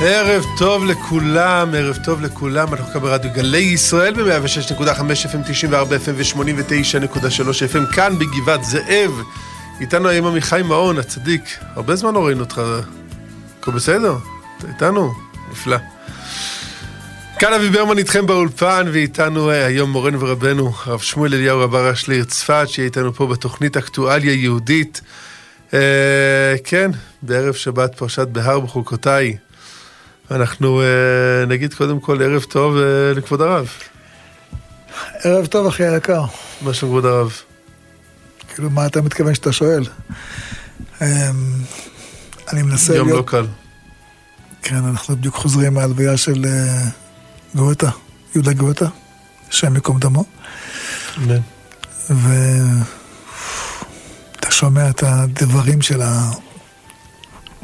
ערב טוב לכולם, ערב טוב לכולם, אנחנו כאן ברדיו גלי ישראל ב-106.5 FM, 94 FM ו-89.3 FM, כאן בגבעת זאב. איתנו היום עמיחי מעון, הצדיק. הרבה זמן לא ראינו אותך. הכל בסדר? אתה איתנו? נפלא. כאן אבי ברמן איתכם באולפן, ואיתנו אה, היום מורנו ורבנו, הרב שמואל אליהו רבה ראש לעיר צפת, שיהיה איתנו פה בתוכנית אקטואליה יהודית. אה, כן, בערב שבת פרשת בהר בחוקותיי. אנחנו אה, נגיד קודם כל ערב טוב אה, לכבוד הרב. ערב טוב, אחי היקר. מה שלום כבוד הרב? כאילו, מה אתה מתכוון שאתה שואל? אמ, אני מנסה יום להיות... לא קל. כן, אנחנו בדיוק חוזרים מהלוויה של אה, גואטה, יהודה גואטה, השם ייקום דמו. אמן. ואתה שומע את הדברים של, ה...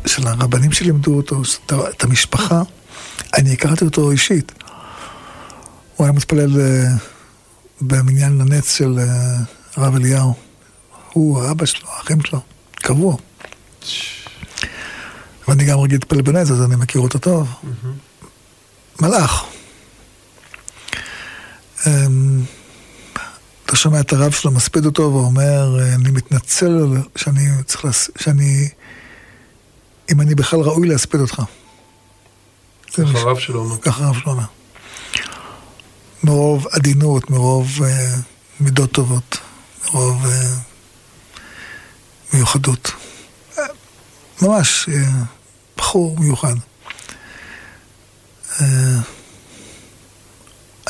של הרבנים שלימדו אותו, את המשפחה. אני הכרתי אותו אישית. הוא היה מתפלל אה, במניין הנץ של אה, הרב אליהו. הוא, האבא שלו, האחים שלו, קבוע. ואני גם רגיל להתפלל בנץ, אז אני מכיר אותו טוב. מלאך. אמ, אתה שומע את הרב שלו מספיד אותו ואומר, אני מתנצל שאני צריך. שאני, אם אני בכלל ראוי להספיד אותך. ככה הרב שלו אומר. ככה הרב שלו אומר. מרוב עדינות, מרוב אה, מידות טובות, מרוב אה, מיוחדות. אה, ממש אה, בחור מיוחד. אה,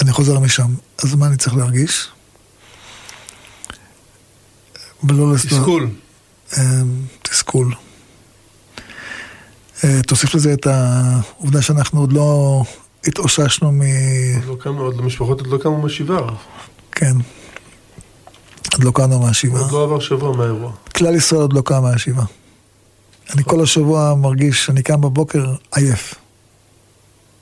אני חוזר משם, אז מה אני צריך להרגיש? ולא לסדור. תסכול. אה, תסכול. אה, תוסיף לזה את העובדה שאנחנו עוד לא התאוששנו מ... עוד לא קמו, עוד המשפחות עוד לא קמו מהשבעה. כן. עוד לא קמנו מהשבעה. עוד לא עבר שבוע מהאירוע. כלל ישראל עוד לא קם מהשבעה. אני כל השבוע מרגיש שאני קם בבוקר עייף.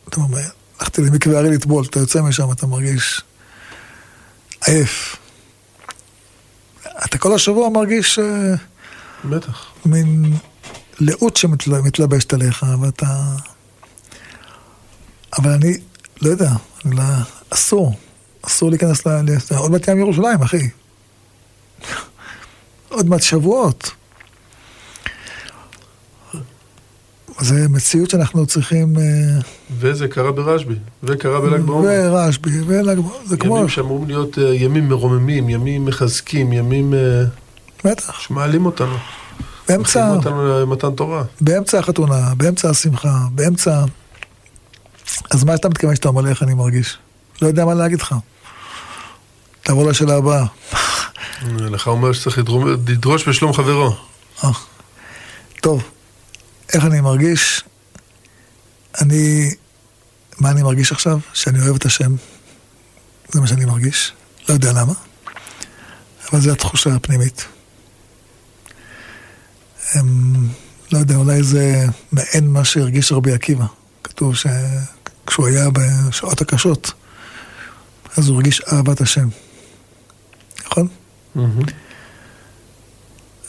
אתה אומר, הלכתי למקווה הרי לטבול, אתה יוצא משם, אתה מרגיש עייף. אתה כל השבוע מרגיש אה, בטח. מין לאות שמתלבשת עליך, ואתה... אבל אני לא יודע, לא... אסור, אסור להיכנס ל... ל- עוד מעט ים ירושלים, אחי. עוד מעט שבועות. זה מציאות שאנחנו צריכים... אה, וזה קרה ברשב"י, וקרה בל"ג בעומר. ורשב"י, ול"ג בעומר, זה כמו... ימים שאמורים להיות אה, ימים מרוממים, ימים מחזקים, ימים אה, בטח. שמעלים אותנו. באמצע, מחייבים אותנו למתן תורה. באמצע החתונה, באמצע השמחה, באמצע... אז מה אתה מתכוון שאתה אומר לי איך אני מרגיש? לא יודע מה להגיד לך. תעבור לשאלה הבאה. לך אומר שצריך לדרוש בשלום חברו. אה, טוב, איך אני מרגיש? אני... מה אני מרגיש עכשיו? שאני אוהב את השם. זה מה שאני מרגיש. לא יודע למה. אבל זו התחושה הפנימית. הם, לא יודע, אולי זה מעין מה שהרגיש רבי עקיבא. כתוב שכשהוא היה בשעות הקשות, אז הוא הרגיש אהבת השם. נכון?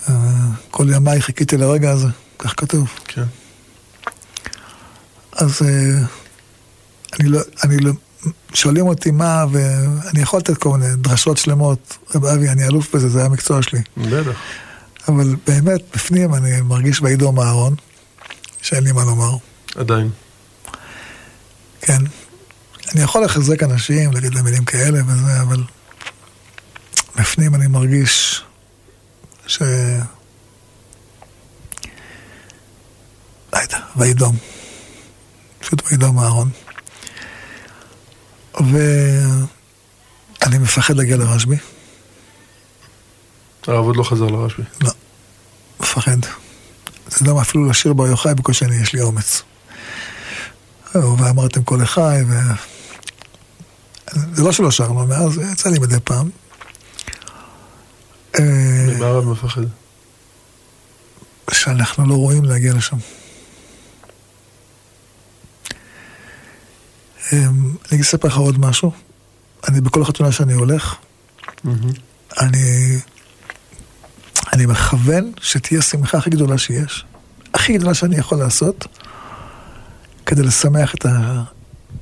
אה, כל ימיי חיכיתי לרגע הזה, כך כתוב. כן. אז אה, אני לא, אני לא, שואלים אותי מה, ואני יכול לתת כל מיני דרשות שלמות. רב אבי, אני אלוף בזה, זה המקצוע שלי. בטח. אבל באמת, בפנים אני מרגיש וידום אהרון, שאין לי מה לומר. עדיין. כן. אני יכול לחזק אנשים, להגיד להם מילים כאלה וזה, אבל בפנים אני מרגיש ש... לא יודע, וידום. פשוט וידום אהרון. ואני מפחד להגיע לרשב"י, הרב עוד לא חזר לרשב"י. לא, מפחד. זה לא אפילו לשיר בר יוחאי, בקושי אני, יש לי אומץ. ואמרתם כל אחי, ו... זה לא שלא שרנו מאז, יצא לי מדי פעם. אה, ממה הרב מפחד? שאנחנו לא רואים להגיע לשם. אמ, אני אספר לך עוד משהו. אני בכל חתונה שאני הולך, אני, אני מכוון שתהיה השמחה הכי גדולה שיש, הכי גדולה שאני יכול לעשות, כדי לשמח את, ה...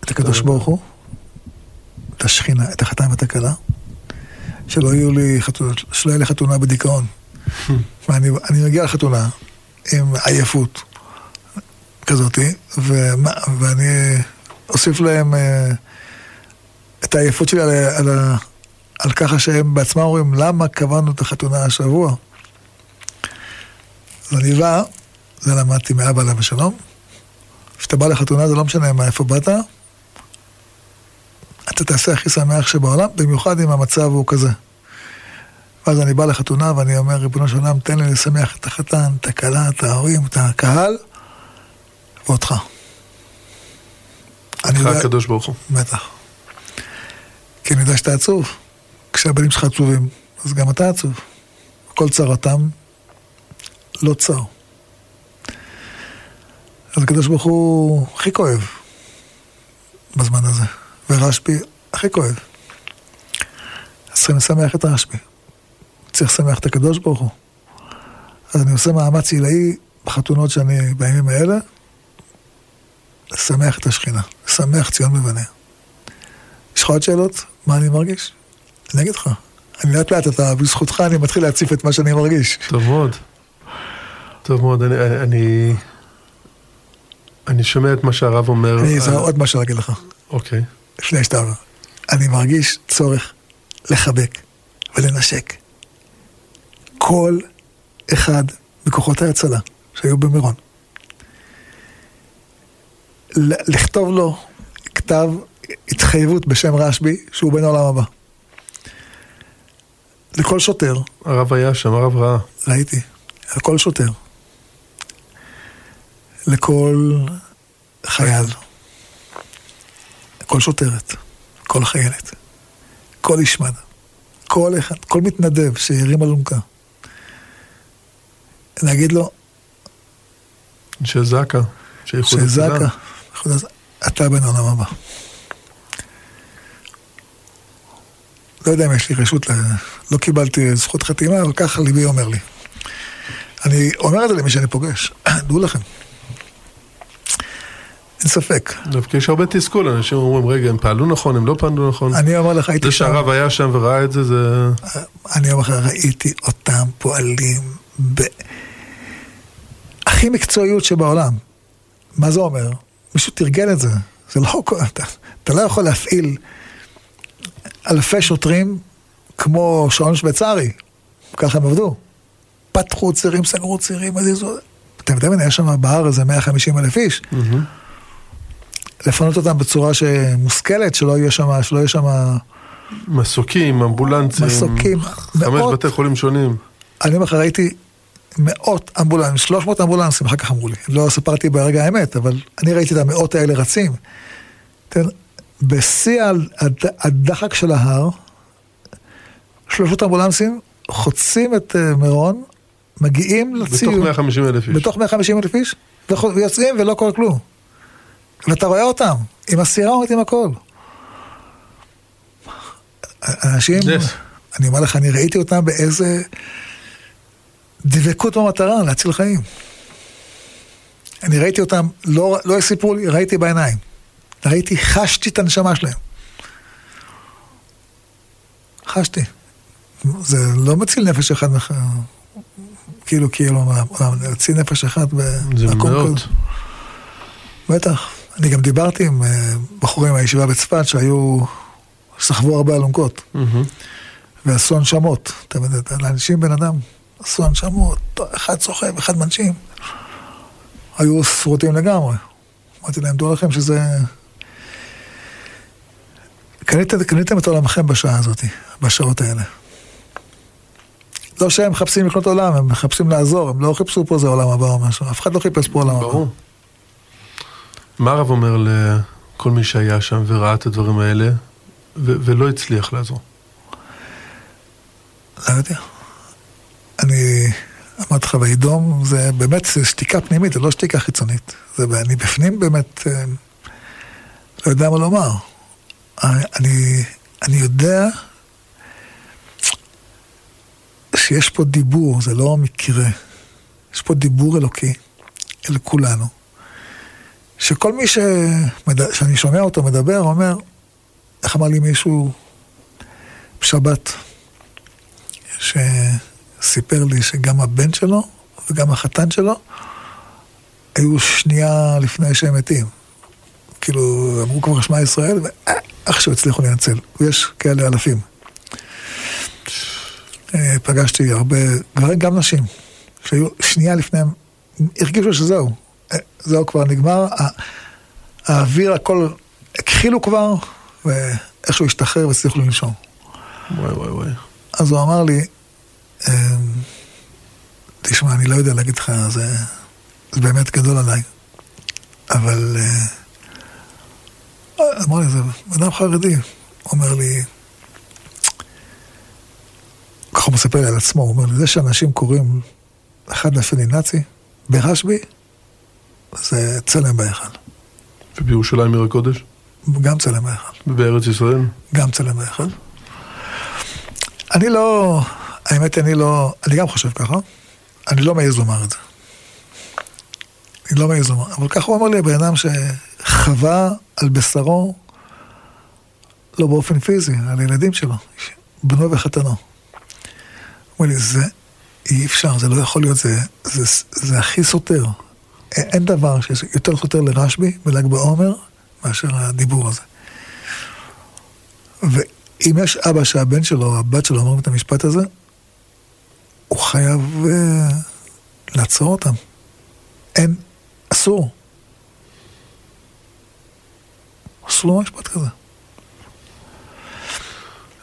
את הקדוש ברוך הוא, את השכינה, את החתן ואת הכלה, שלא יהיו לי חתונה, שלא יהיה לי חתונה בדיכאון. ואני אני מגיע לחתונה עם עייפות כזאתי, ומה, ואני אוסיף להם uh, את העייפות שלי על, על, על, על ככה שהם בעצמם אומרים, למה קבענו את החתונה השבוע? אז אני בא, זה למדתי מאבא עליו השלום. כשאתה בא לחתונה זה לא משנה מאיפה באת, אתה תעשה הכי שמח שבעולם, במיוחד אם המצב הוא כזה. ואז אני בא לחתונה ואני אומר, ריבונו של עולם, תן לי לשמח את החתן, את הכלה, את ההורים, את הקהל, ואותך. אותך הקדוש ברוך הוא. בטח. כי אני יודע שאתה עצוב. כשהבנים שלך עצובים, אז גם אתה עצוב. כל צרתם לא צר. אז הקדוש ברוך הוא הכי כואב בזמן הזה, ורשב"י הכי כואב. אז צריכים לשמח את רשב"י. צריך לשמח את הקדוש ברוך הוא. אז אני עושה מאמץ עילאי בחתונות שאני בימים האלה, לשמח את השכינה, לשמח ציון מבניה. יש לך עוד שאלות? מה אני מרגיש? אני אגיד לך. אני לאט לאט, אתה, בזכותך אני מתחיל להציף את מה שאני מרגיש. טוב מאוד. טוב מאוד, אני... אני, אני שומע את מה שהרב אומר. אני, זה עוד משהו להגיד לך. אוקיי. לפני שאתה אומר. אני מרגיש צורך לחבק ולנשק כל אחד מכוחות ההצלה שהיו במירון. לכתוב לו כתב התחייבות בשם רשב"י שהוא בן העולם הבא. לכל שוטר. הרב היה שם, הרב ראה. ראיתי. לכל שוטר. לכל חייל. לכל שוטרת. כל חיילת. כל איש מד"א. כל אחד, כל מתנדב שהרים אלונקה. להגיד לו... של זק"א. של זק"א. אתה בן העולם הבא. לא יודע אם יש לי רשות, לא קיבלתי זכות חתימה, אבל ככה ליבי אומר לי. אני אומר את זה למי שאני פוגש, דעו לכם. אין ספק. דווקא יש הרבה תסכול, אנשים אומרים, רגע, הם פעלו נכון, הם לא פעלו נכון. אני אומר לך, הייתי שם. זה שהרב היה שם וראה את זה, זה... אני אומר לך, ראיתי אותם פועלים ב... הכי מקצועיות שבעולם. מה זה אומר? מישהו תרגל את זה. זה לא... אתה, אתה לא יכול להפעיל אלפי שוטרים כמו שעון שוויצרי. ככה הם עבדו. פתחו צירים, סגרו צירים, הזיזו... אתם יודעים, יש שם בהר איזה 150 אלף איש. Mm-hmm. לפנות אותם בצורה שמושכלת, שלא יהיה שם, שלא יהיה שם... מסוקים, אמבולנסים. מסוקים. חמש מאות... בתי חולים שונים. אני אומר לך, ראיתי מאות אמבולנסים, 300 אמבולנסים, אחר כך אמרו לי. לא סיפרתי ברגע האמת, אבל אני ראיתי את המאות האלה רצים. תן, בשיא הדחק של ההר, 300 אמבולנסים חוצים את אה, מירון, מגיעים לציון. בתוך 150 אלף איש. בתוך 150 אלף איש, ויוצאים ולא קורה כלום. ואתה רואה אותם, עם הסירה עם הכל. אנשים, yes. אני אומר לך, אני ראיתי אותם באיזה דבקות במטרה, להציל חיים. אני ראיתי אותם, לא, לא סיפרו לי, ראיתי בעיניים. ראיתי, חשתי את הנשמה שלהם. חשתי. זה לא מציל נפש אחד, כאילו, כאילו, להציל נפש אחת במקום כזה. בטח. אני גם דיברתי עם אה, בחורים מהישיבה בצפת שהיו, סחבו הרבה אלונקות. ועשו הנשמות. אתה יודע, לאנשים בן אדם, עשו הנשמות, אחד סוחב, אחד מנשים. היו שרוטים לגמרי. אמרתי להם, דעו לכם שזה... קניתם, קניתם את עולמכם בשעה הזאת, בשעות האלה. לא שהם מחפשים לקנות עולם, הם מחפשים לעזור, הם לא חיפשו פה איזה עולם הבא או משהו, אף אחד לא חיפש פה עולם הבא. ברור. מה הרב אומר לכל מי שהיה שם וראה את הדברים האלה ו- ולא הצליח לעזור? לא יודע. אני אמרתי לך, וידום זה באמת שתיקה פנימית, זה לא שתיקה חיצונית. זה, אני בפנים באמת אה, לא יודע מה לומר. אני, אני יודע שיש פה דיבור, זה לא מקרה. יש פה דיבור אלוקי אל כולנו. שכל מי שמד... שאני שומע אותו מדבר, אומר, איך אמר לי מישהו בשבת, שסיפר לי שגם הבן שלו וגם החתן שלו היו שנייה לפני שהם מתים. כאילו, אמרו כבר שמע ישראל, ואיכשהו הצליחו לנצל. ויש כאלה אלפים. אה, פגשתי הרבה גם נשים, שהיו שנייה לפניהם, הרגישו שזהו, זהו כבר נגמר, האוויר הכל, הכחילו כבר, ואיכשהו השתחרר והצליחו לנשום. וואי וואי וואי. אז הוא אמר לי, אמ, תשמע, אני לא יודע להגיד לך, זה, זה באמת גדול עליי, אבל אה, אמר לי, זה אדם חרדי, אומר לי, ככה הוא מספר לי על עצמו, הוא אומר לי, זה שאנשים קוראים אחד לשני נאצי, ברשב"י, זה צלם בהיכל. ובירושלים עיר הקודש? גם צלם בהיכל. ובארץ ישראל? גם צלם בהיכל. אני לא, האמת אני לא, אני גם חושב ככה, אני לא מעז לומר את זה. אני לא מעז לומר, אבל ככה הוא אמר לי, הבן אדם שחווה על בשרו, לא באופן פיזי, על הילדים שלו, בנו וחתנו. אמר לי, זה אי אפשר, זה לא יכול להיות, זה, זה, זה, זה הכי סותר. אין דבר שיותר סותר לרשב"י בל"ג בעומר מאשר הדיבור הזה. ואם יש אבא שהבן שלו, הבת שלו אומרים את המשפט הזה, הוא חייב uh, לעצור אותם. אין, אסור. אסור לו משפט כזה.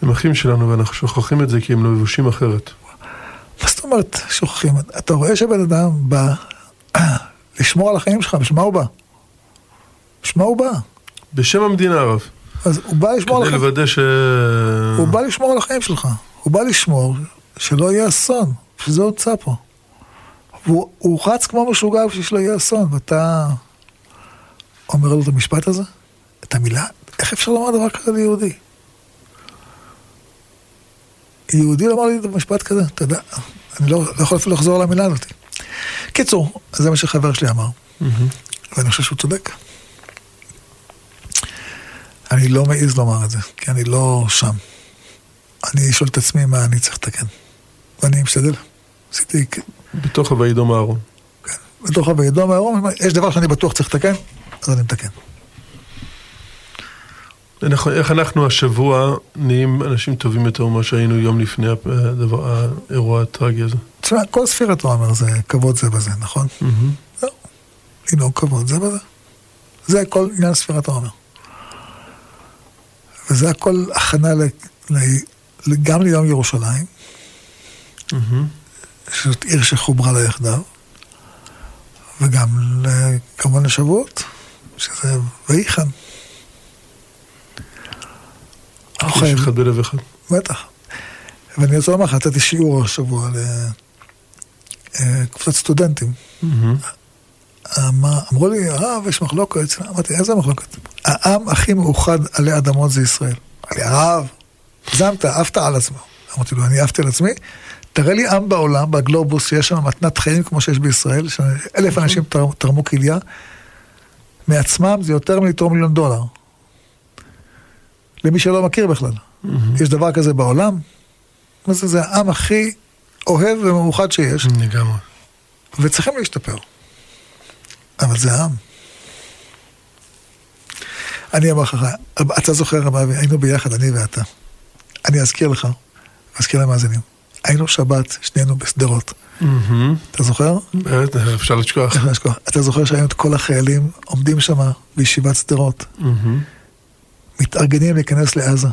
הם אחים שלנו ואנחנו שוכחים את זה כי הם לבושים אחרת. מה זאת אומרת שוכחים? אתה רואה שבן אדם בא לשמור על החיים שלך, בשביל מה הוא בא? בשביל מה הוא בא? בשם המדינה הרב. אז הוא בא לשמור על החיים. כדי לוודא ש... הוא בא לשמור על החיים שלך. הוא בא לשמור שלא יהיה אסון. בשביל זה הוא נמצא פה. והוא רץ כמו משוגע בשביל שלא יהיה אסון, ואתה אומר לו את המשפט הזה? את המילה? איך אפשר לומר דבר כזה ליהודי? יהודי אמר לי את המשפט כזה, אתה יודע, אני לא, לא יכול אפילו לחזור על המילה הזאת. קיצור, זה מה שחבר שלי אמר, mm-hmm. ואני חושב שהוא צודק. אני לא מעז לומר את זה, כי אני לא שם. אני שואל את עצמי מה אני צריך לתקן. ואני משתדל. עשיתי... בתוך הוידום אהרון. כן, בתוך הוידום אהרון, יש דבר שאני בטוח צריך לתקן, אז אני מתקן. איך אנחנו השבוע נהיים אנשים טובים יותר ממה שהיינו יום לפני הדבר, האירוע הטרגי הזה? תשמע, כל ספירת עומר זה כבוד זה בזה, נכון? זהו. לנהוג כבוד זה בזה. זה כל עניין ספירת העומר. וזה הכל הכנה גם ליום ירושלים, שזאת עיר שחוברה לה יחדיו, וגם כמובן לשבועות, שזה ויחן. יש אחד בלב אחד. בטח. ואני רוצה לומר לך, נתתי שיעור השבוע לקבוצת סטודנטים. אמרו לי, הרב, יש מחלוקת. אמרתי, איזה מחלוקת? העם הכי מאוחד עלי אדמות זה ישראל. אמר לי, הרב, הגזמת, עפת על עצמו. אמרתי לו, אני עפתי על עצמי. תראה לי עם בעולם, בגלובוס, שיש שם מתנת חיים כמו שיש בישראל, שאלף אנשים תרמו כליה, מעצמם זה יותר מלתרום מיליון דולר. למי שלא מכיר בכלל. Mm-hmm. יש דבר כזה בעולם? מה זה, זה העם הכי אוהב ומאוחד שיש. לגמרי. וצריכים להשתפר. אבל זה העם. אני אמר לך, אתה זוכר, היינו ביחד, אני ואתה. אני אזכיר לך, אזכיר למאזינים. היינו שבת, שנינו בשדרות. אתה זוכר? אפשר לשכוח. אתה זוכר שהיינו את כל החיילים עומדים שם בישיבת שדרות. מתארגנים להיכנס לעזה.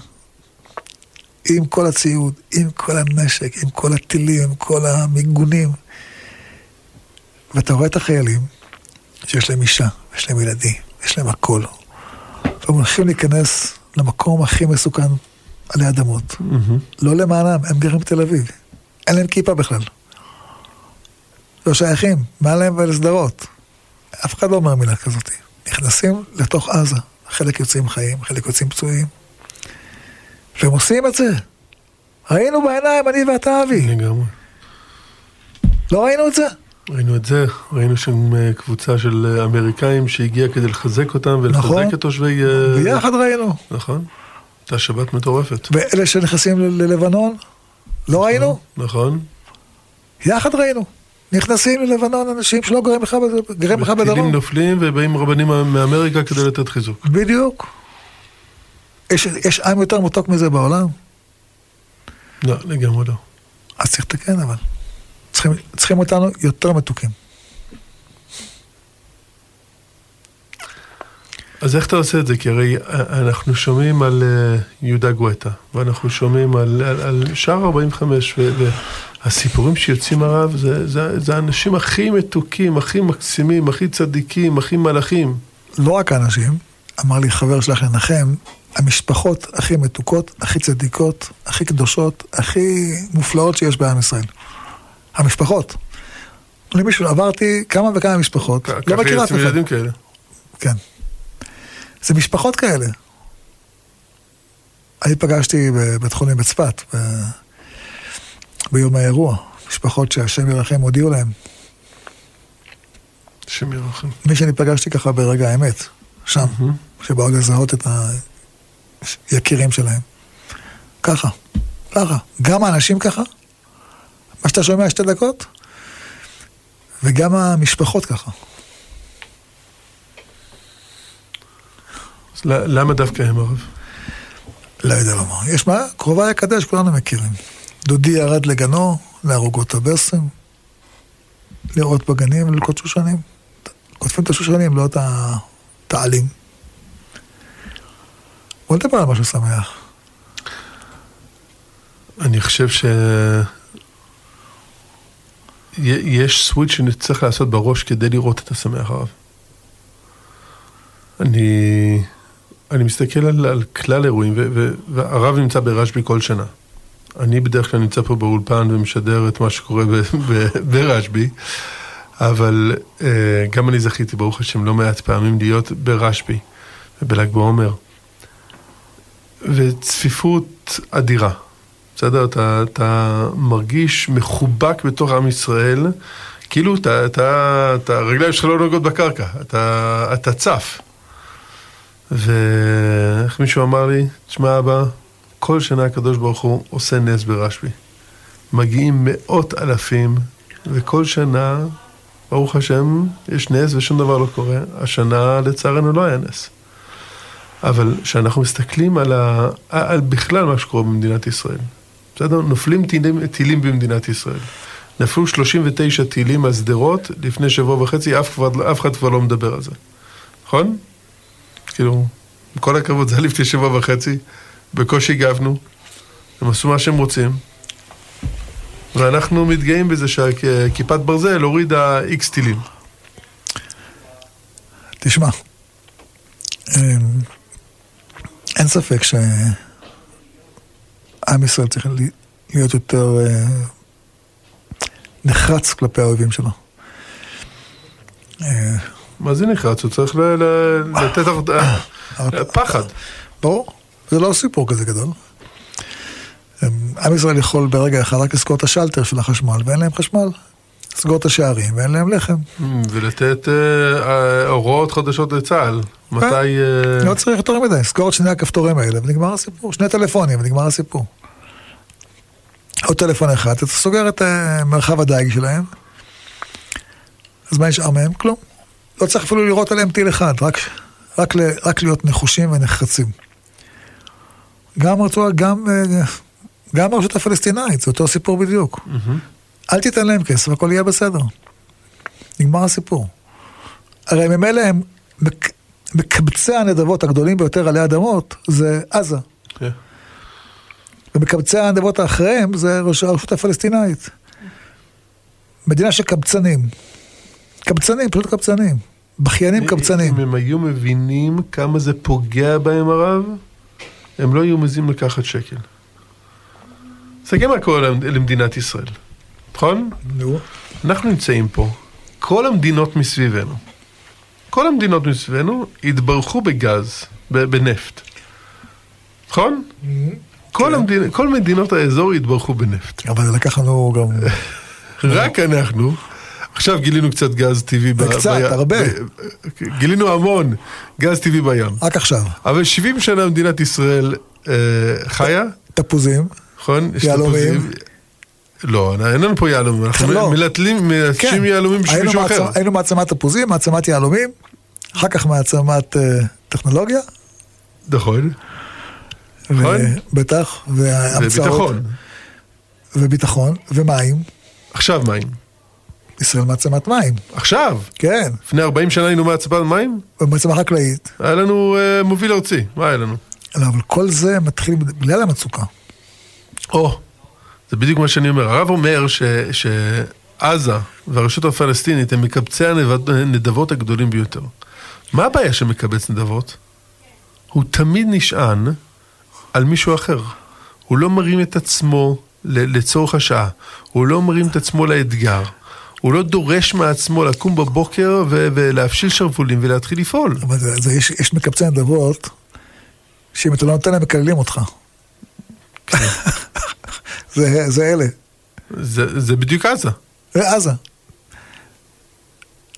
עם כל הציוד, עם כל הנשק, עם כל הטילים, עם כל המיגונים. ואתה רואה את החיילים, שיש להם אישה, יש להם ילדים, יש להם הכל. והם הולכים להיכנס למקום הכי מסוכן עלי אדמות. Mm-hmm. לא למענם, הם גרים בתל אביב. אין להם כיפה בכלל. לא שייכים, מה להם ולסדרות. אף אחד לא אומר מילה כזאת. נכנסים לתוך עזה, חלק יוצאים חיים, חלק יוצאים פצועים. והם עושים את זה. ראינו בעיניים, אני ואתה, אבי. לגמרי. לא ראינו את זה? ראינו את זה, ראינו שם אה, קבוצה של אה, אמריקאים שהגיעה כדי לחזק אותם ולחזק נכון. את תושבי... אה, ביחד ראינו. נכון. הייתה שבת מטורפת. ואלה שנכנסים ללבנון, לא ראינו? נכון. יחד ראינו. נכנסים ללבנון אנשים שלא גרים לך בדרום. נופלים ובאים רבנים מאמריקה כדי לתת חיזוק. בדיוק. יש, יש עם יותר מתוק מזה בעולם? לא, לגמרי לא. אז צריך לתקן אבל. צריכים, צריכים אותנו יותר מתוקים. אז איך אתה עושה את זה? כי הרי אה, אנחנו שומעים על אה, יהודה גואטה, ואנחנו שומעים על, על, על שער 45, ו, והסיפורים שיוצאים הרב, זה, זה, זה האנשים הכי מתוקים, הכי מקסימים, הכי צדיקים, הכי מלאכים. לא רק האנשים, אמר לי חבר שלך לנחם, המשפחות הכי מתוקות, הכי צדיקות, הכי קדושות, הכי מופלאות שיש בעם ישראל. המשפחות. למישהו, עברתי כמה וכמה משפחות, לא מכיר אף אחד. ילדים כאלה. כן. זה משפחות כאלה. אני פגשתי בבית חולים בצפת, ב... ביום האירוע, משפחות שהשם ירחם הודיעו להם. השם ירחם. מי שאני פגשתי ככה ברגע האמת, שם, שבאו לזהות את היקירים שלהם. ככה, ככה. גם האנשים ככה, מה שאתה שומע שתי דקות, וגם המשפחות ככה. אז למה דווקא הם הרב? לא יודע לומר. יש מה? קרובי הקדש, כולנו מכירים. דודי ירד לגנו, לערוגות הבשם, לראות בגנים וללקוט שושנים. כותבים את השושנים, לא את ה- את העלים. בוא נדבר על משהו שמח. אני חושב ש... יש סוויץ' שנצטרך לעשות בראש כדי לראות את השמח הרב. אני, אני מסתכל על, על כלל אירועים, והרב נמצא ברשב"י כל שנה. אני בדרך כלל נמצא פה באולפן ומשדר את מה שקורה ברשב"י, אבל אה, גם אני זכיתי, ברוך השם, לא מעט פעמים להיות ברשב"י, בל"ג בעומר. וצפיפות אדירה. בסדר? אתה, אתה מרגיש מחובק בתוך עם ישראל, כאילו אתה, אתה, אתה, הרגליים שלך לא נוגעות בקרקע, אתה, אתה צף. ואיך מישהו אמר לי, תשמע אבא, כל שנה הקדוש ברוך הוא עושה נס ברשב"י. מגיעים מאות אלפים, וכל שנה, ברוך השם, יש נס ושום דבר לא קורה. השנה לצערנו לא היה נס. אבל כשאנחנו מסתכלים על, ה... על בכלל מה שקורה במדינת ישראל, בסדר? נופלים טילים, טילים במדינת ישראל. נפלו 39 טילים על שדרות לפני שבוע וחצי, אף, כבר, אף אחד כבר לא מדבר על זה. נכון? כאילו, עם כל הכבוד, זה היה לפני שבוע וחצי, בקושי הגבנו, הם עשו מה שהם רוצים, ואנחנו מתגאים בזה שכיפת ברזל הורידה איקס טילים. תשמע, אמ, אין ספק שעם ישראל צריך להיות יותר אה, נחרץ כלפי האויבים שלו. אה, מה זה נחרץ? הוא צריך לתת הרתעה. פחד. ברור, זה לא סיפור כזה גדול. אמ, עם ישראל יכול ברגע אחד רק לסגור את השלטר של החשמל, ואין להם חשמל. לסגור את השערים, ואין להם לחם. ולתת אה, אה, הוראות חדשות לצה"ל. מתי... אה, לא צריך יותר מדי, סגור את שני הכפתורים האלה, ונגמר הסיפור. שני טלפונים, ונגמר הסיפור. עוד טלפון אחד, אתה סוגר את אה, מרחב הדייג שלהם, אז מה נשאר מהם? כלום. לא צריך אפילו לראות עליהם טיל אחד, רק, רק, ל- רק להיות נחושים ונחרצים. גם הרצועה, גם, אה, גם הרשות הפלסטינאית, זה אותו סיפור בדיוק. מהמם. אל תיתן להם כסף, הכל יהיה בסדר. נגמר הסיפור. הרי ממילא הם מק... מקבצי הנדבות הגדולים ביותר עלי אדמות זה עזה. כן. ומקבצי הנדבות האחריהם זה הרשות הפלסטינאית. מדינה של קבצנים. קבצנים, פשוט קבצנים. בכיינים קבצנים. אם הם היו מבינים כמה זה פוגע בהם הרב, הם לא היו מזים לקחת שקל. תסתכל מה קורה למ- למדינת ישראל, נכון? נו. אנחנו נמצאים פה, כל המדינות מסביבנו, כל המדינות מסביבנו התברכו בגז, בנפט, נכון? כל, כן. המדינ... כל מדינות האזור התברכו בנפט. אבל זה לקח לנו גם... רק אנחנו, עכשיו גילינו קצת גז טבעי. ב- קצת, בים. הרבה. ב- גילינו המון גז טבעי בים. רק עכשיו. אבל 70 שנה מדינת ישראל אה, חיה, תפוזים, נכון? יש יהלומים. לא, אין לנו פה יהלומים, אנחנו לא. מלטלים, מלטשים יהלומים בשביל מישהו אחר. מעצ- היינו מעצמת תפוזים, מעצמת יהלומים, אחר כך מעצמת אה, טכנולוגיה, נכון. נכון. בטח, והמצאות, וביטחון. וביטחון, ומים, עכשיו מים. ישראל מעצמת מים, עכשיו. כן, לפני 40 שנה היינו מעצבת מים, ומעצמה חקלאית, היה לנו אה, מוביל ארצי, מה היה לנו? לא, אבל כל זה מתחיל בגלל המצוקה. או, זה בדיוק מה שאני אומר. הרב אומר ש, שעזה והרשות הפלסטינית הם מקבצי הנדבות הגדולים ביותר. מה הבעיה של מקבץ נדבות? הוא תמיד נשען על מישהו אחר. הוא לא מרים את עצמו לצורך השעה. הוא לא מרים את עצמו לאתגר. הוא לא דורש מעצמו לקום בבוקר ו- ולהפשיל שרוולים ולהתחיל לפעול. אבל זה, זה, יש, יש מקבצי נדבות, שאם אתה לא נותן להם, מקללים אותך. זה, זה אלה, זה, זה בדיוק עזה. זה עזה.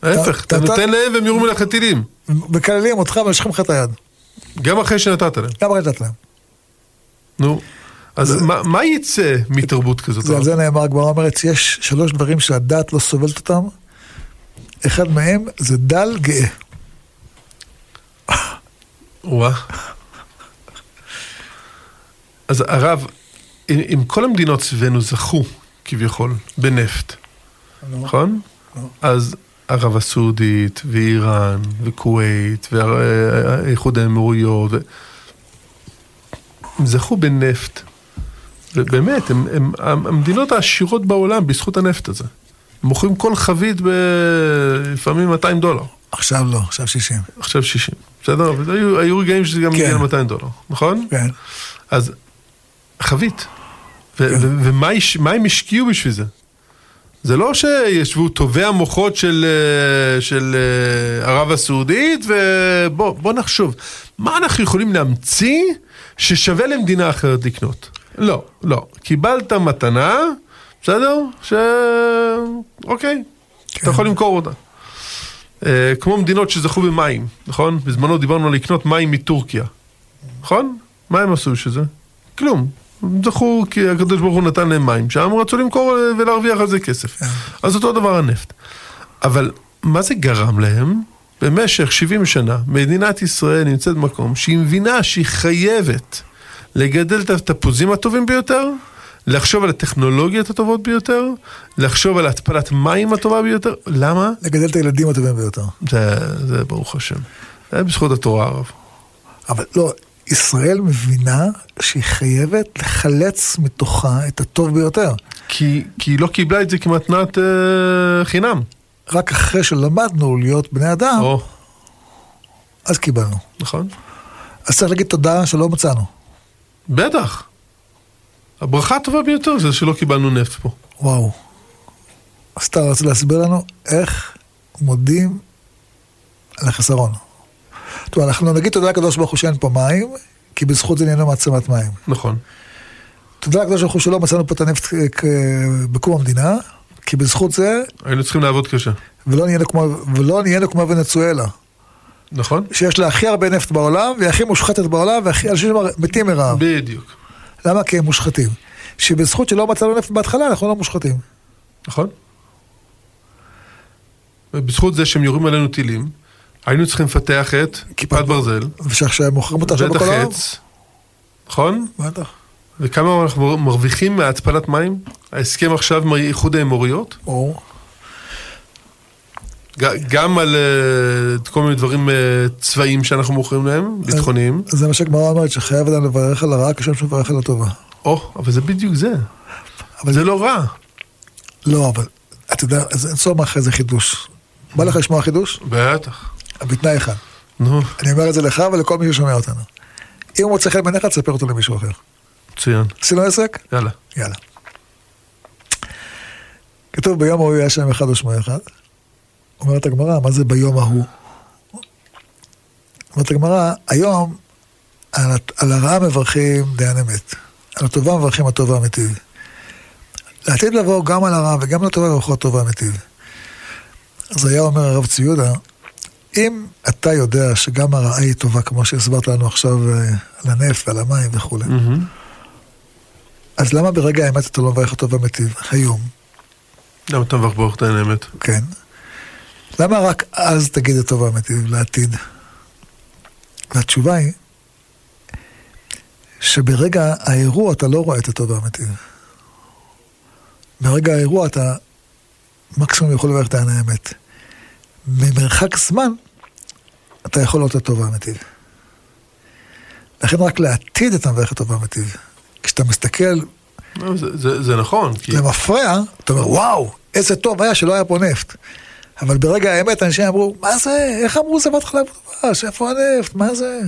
ההפך, אתה- אתה נותן להם והם יורים עליך טילים. מקללים אותך ומושכים לך את היד. גם אחרי שנתת להם. גם רדת להם. נו, אז מה, מה יצא מתרבות כזאת? זה, על זה נאמר, הגמרא אומרת, יש שלוש דברים שהדת לא סובלת אותם. אחד מהם זה דל גאה. וואה. אז הרב, אם, אם כל המדינות סביבנו זכו, כביכול, בנפט, נכון? אז ערב הסעודית, ואיראן, וכווית, ואיחוד האמירויות. הם זכו בנפט. ובאמת, הם, הם המדינות העשירות בעולם בזכות הנפט הזה. הם מוכרים כל חבית בלפעמים 200 דולר. עכשיו לא, עכשיו 60. עכשיו 60, בסדר? היו, היו רגעים שזה גם כן. הגיע ל-200 דולר, נכון? כן. אז חבית. ו- כן. ו- ומה יש- הם השקיעו בשביל זה? זה לא שישבו טובי המוחות של, אה, של אה, ערב הסעודית, ובוא בוא נחשוב, מה אנחנו יכולים להמציא ששווה למדינה אחרת לקנות? לא, לא. קיבלת מתנה, בסדר? ש... אוקיי, כן. אתה יכול למכור אותה. אה, כמו מדינות שזכו במים, נכון? בזמנו דיברנו על לקנות מים מטורקיה, נכון? מה הם עשו בשביל זה? כלום. זכו כי הקדוש ברוך הוא נתן להם מים, שם רצו למכור אה, ולהרוויח על זה כסף. אז אותו דבר הנפט. אבל מה זה גרם להם? במשך 70 שנה מדינת ישראל נמצאת במקום שהיא מבינה שהיא חייבת לגדל את התפוזים הטובים ביותר, לחשוב על הטכנולוגיות הטובות ביותר, לחשוב על התפלת מים הטובה ביותר. למה? לגדל את הילדים הטובים ביותר. זה, זה ברוך השם. זה בזכות התורה הרב. אבל לא, ישראל מבינה שהיא חייבת לחלץ מתוכה את הטוב ביותר. כי, כי היא לא קיבלה את זה כמתנת אה, חינם. רק אחרי שלמדנו להיות בני אדם, או, אז קיבלנו. נכון? אז צריך להגיד תודה שלא מצאנו. בטח. הברכה הטובה ביותר זה שלא קיבלנו נפט פה. וואו. אז אתה רוצה להסביר לנו איך מודים על החסרון. טוב, אנחנו נגיד תודה לקדוש ברוך הוא שאין פה מים, כי בזכות זה נהיינו מעצמת מים. נכון. תודה לקדוש ברוך הוא שלא מצאנו פה את הנפט כ- בקום המדינה, כי בזכות זה, היינו צריכים לעבוד קשה. ולא נהיינו כמו, ולא נהיינו כמו ונצואלה, נכון? שיש לה הכי הרבה נפט בעולם, והיא הכי מושחתת בעולם, והכי אנשים מתים מרעב. בדיוק. למה? כי הם מושחתים. שבזכות שלא מצאנו נפט בהתחלה, אנחנו לא מושחתים. נכון? ובזכות זה שהם יורים עלינו טילים, היינו צריכים לפתח את כיפת ברזל, ושעכשיו מוכרים אותה עכשיו ואת בכל העולם. החץ, נכון? בטח. וכמה אנחנו מרוויחים מהתפלת מים? ההסכם עכשיו עם איחוד האמוריות, ג- גם על אה, כל מיני דברים אה, צבאיים שאנחנו מוכרים להם, ביטחוניים. זה מה שהגמרא אומרת, שחייב אדם לברך על הרע כשם שהוא מברך על הטובה. או, אבל זה בדיוק זה. אבל זה לא רע. לא, אבל אתה יודע, אין סוף אחרי זה חידוש. בא לך לשמוע חידוש? בטח. בתנאי אחד. נו, אני אומר את זה לך ולכל מי ששומע אותנו. אם הוא מוצא חן בעיניך, תספר אותו למישהו אחר. מצוין. עשינו עסק? יאללה. יאללה. כתוב ביום ההוא יהיה שם אחד ושמו אחד. אומרת הגמרא, מה זה ביום ההוא? אומרת הגמרא, היום על, על הרעה מברכים דיין אמת. על הטובה מברכים הטוב והמיטיב. לעתיד לבוא גם על הרע וגם על הטובה יברכו הטוב והמיטיב. אז היה אומר הרב צבי יהודה, אם אתה יודע שגם הרעה היא טובה, כמו שהסברת לנו עכשיו אה, על הנפט ועל המים וכולי, מהמם. אז למה ברגע האמת אתה לא מברך אותו במיטיב, היום, למה אתה מברך ברוך דיין האמת? כן? למה רק אז תגיד את טוב והמיטיב לעתיד? והתשובה היא, שברגע האירוע אתה לא רואה את הטוב והמיטיב. ברגע האירוע אתה מקסימום יכול לברך את העין האמת. ממרחק זמן אתה יכול לראות את הטוב והמיטיב. לכן רק לעתיד אתה מברך את הטוב והמיטיב. כשאתה מסתכל זה- זה- זה נכון, כי למפרע, אתה אומר, וואו, איזה טוב היה שלא היה פה נפט. אבל ברגע האמת אנשים אמרו, מה זה, איך אמרו זה בהתחלה בדבש, איפה הנפט, מה זה?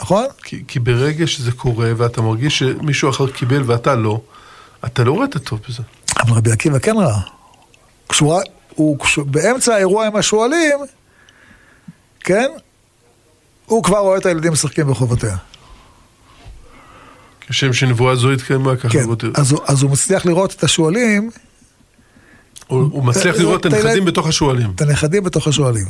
נכון? כי, כי ברגע שזה קורה ואתה מרגיש שמישהו אחר קיבל ואתה לא, אתה לא רואה את הטוב בזה. אבל רבי עקיבא כן ראה. כשהוא הוא, כשהוא, באמצע האירוע עם השועלים, כן? הוא כבר רואה את הילדים משחקים ברחובותיה. כשם שנבואה זו התקיימה ככה. כן. אז, הוא- אז הוא מצליח לראות את השועלים, הוא, מצליח לראות את הנכדים בתוך השועלים. את הנכדים בתוך השועלים.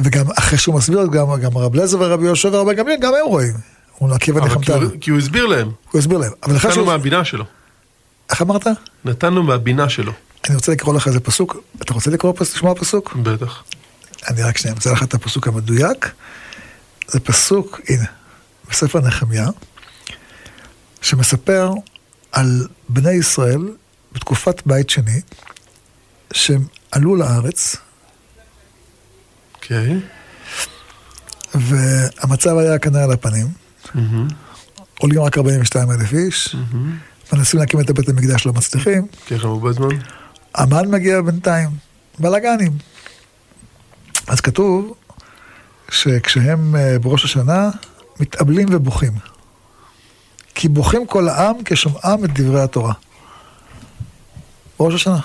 וגם אחרי שהוא מסביר, גם, גם הרב לזר ורבי יהושע ורבי גמליאל, גם הם רואים. הוא אבל נחמתא. כי הוא- הסביר להם, הוא הסביר להם. נתנו. מהבינה שלו. איך אמרת? נתנו מהבינה שלו, אני רוצה לקרוא לך איזה פסוק. אתה רוצה לקרוא לשמוע פסוק? בטח. אני רק שנייה אמצא לך את הפסוק המדויק. זה פסוק, הנה, בספר נחמיה, שמספר על בני ישראל בתקופת בית שני, שהם עלו לארץ, אוקיי. והמצב היה כנראה על הפנים. מהמם, עולים רק 42 אלף איש, מהמם. מנסים להקים את בית המקדש, לא מצליחים. ככה הרבה זמן. המן מגיע בינתיים, בלאגנים. אז כתוב שכשהם אה, בראש השנה, מתאבלים ובוכים. כי בוכים כל העם כשומעם את דברי התורה. בראש השנה,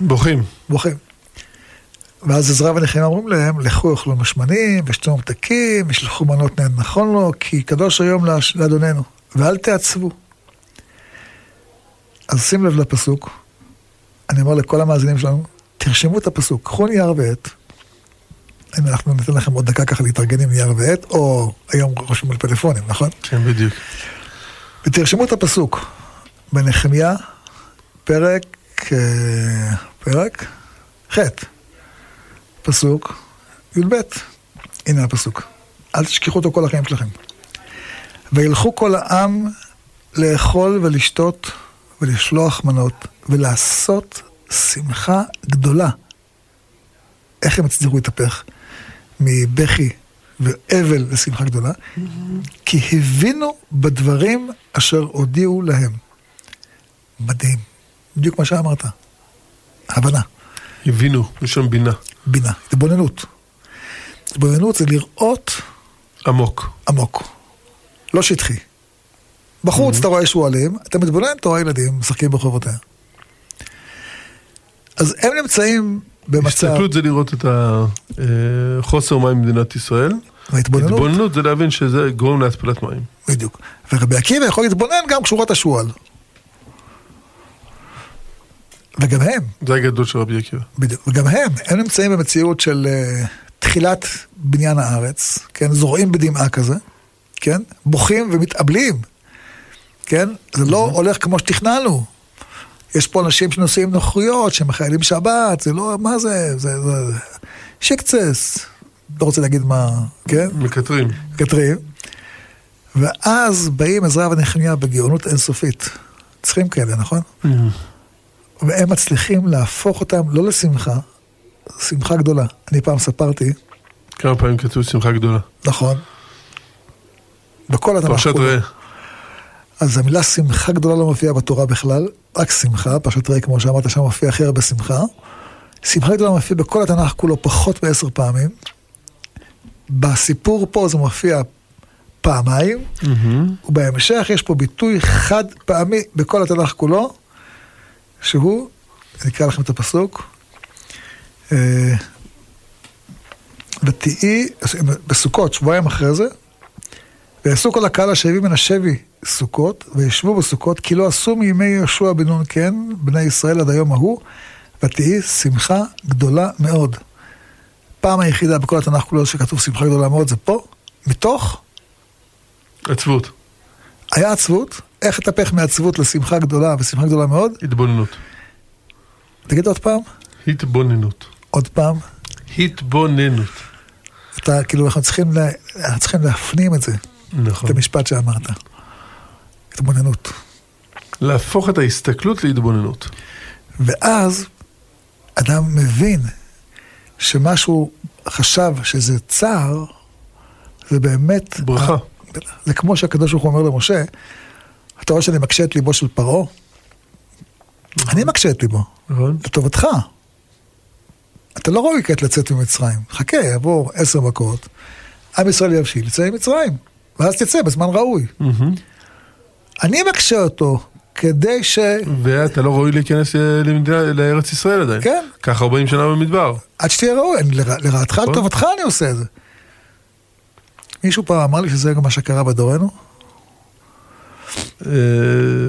בוכים. בוכים. ואז עזרא ונחמיה אומרים להם, לכו אכלו משמנים, ושתו ממתקים, ושלחו מנות נהן נכון לו, כי קדוש היום לאדוננו, ואל תעצבו. אז שים לב לפסוק, אני אומר לכל המאזינים שלנו, תרשמו את הפסוק, קחו נייר ועט, הנה אנחנו ניתן לכם עוד דקה ככה להתארגן עם נייר ועט, או היום רושמים על פלאפונים, נכון? כן, בדיוק. ותרשמו את הפסוק בנחמיה, פרק, אה, פרק ח', פסוק י"ב, הנה הפסוק, אל תשכחו אותו כל החיים שלכם. וילכו כל העם לאכול ולשתות ולשלוח מנות ולעשות שמחה גדולה. איך הם הצליחו להתהפך מבכי ואבל לשמחה גדולה? כי הבינו בדברים אשר הודיעו להם. מדהים, בדיוק מה שאמרת. הבנה, הבינו, יש שם בינה. בינה, התבוננות. התבוננות זה לראות עמוק. עמוק, לא שטחי. בחוץ אתה רואה שועלים, אתה מתבונן, אתה רואה ילדים משחקים ברחובותיה. אז הם נמצאים במצב, הסתכלות זה לראות את החוסר מים במדינת ישראל. והתבוננות, התבוננות זה להבין שזה גורם להתפלת מים. בדיוק. ורבי עקיבא יכול להתבונן גם כשהוא רואה את השועל. וגם הם, זה הגדול של רבי עקיבא. בדיוק, וגם הם, הם נמצאים במציאות של uh, תחילת בניין הארץ, כן, זורעים בדמעה כזה, כן, בוכים ומתאבלים, כן, זה לא הולך כמו שתכננו. יש פה אנשים שנושאים נוחיות, שמחיילים שבת, זה לא, מה זה, זה, זה שיקצס, לא רוצה להגיד מה, כן, מקטרים. מקטרים. ואז באים עזרא ונחמיה בגאונות אינסופית. צריכים כאלה, נכון? והם מצליחים להפוך אותם לא לשמחה, שמחה גדולה. אני פעם ספרתי, כמה פעמים כתוב שמחה גדולה. נכון, בכל התנ"ך פרשת. ראה. אז המילה שמחה גדולה לא מופיעה בתורה בכלל, רק שמחה, פרשת ראה, כמו שאמרת, שם מופיע הכי הרבה שמחה. שמחה גדולה מופיע בכל התנ"ך כולו פחות מעשר פעמים. בסיפור פה זה מופיע פעמיים, מהמם. ובהמשך יש פה ביטוי חד פעמי בכל התנ"ך כולו, שהוא, אני אקרא לכם את הפסוק, אה, ותהי, בסוכות, שבועיים אחרי זה, ויעשו כל הקהל השבי מן השבי סוכות, וישבו בסוכות, כי לא עשו מימי יהושע בן נון כן, בני ישראל עד היום ההוא, ותהי שמחה גדולה מאוד. פעם היחידה בכל התנ"ך כולו שכתוב שמחה גדולה מאוד זה פה, מתוך, עצבות, היה עצבות, איך התהפך מעצבות לשמחה גדולה ושמחה גדולה מאוד? התבוננות. תגיד עוד פעם, התבוננות. עוד פעם. התבוננות. אתה, כאילו, אנחנו צריכים, לה, אנחנו צריכים להפנים את זה, נכון. את המשפט שאמרת. התבוננות. להפוך את ההסתכלות להתבוננות. ואז אדם מבין שמשהו חשב שזה צער, זה באמת... ברכה. זה כמו שהקדוש ברוך הוא אומר למשה, אתה רואה שאני מקשה את ליבו של פרעה? אני מקשה את ליבו, נכון? לטובתך. אתה לא ראוי כעת לצאת ממצרים. חכה, יעבור עשר מכות, עם ישראל יבשיל, יצא ממצרים, ואז תצא בזמן ראוי. אני מקשה אותו כדי ש... ואתה לא ראוי להיכנס אה, למדינה, לארץ ישראל עדיין. כן. ככה 40 שנה במדבר. עד שתהיה ראוי, לרעתך, נכון. לטובתך אני עושה את זה. מישהו פעם אמר לי שזה גם מה שקרה בדורנו? אה,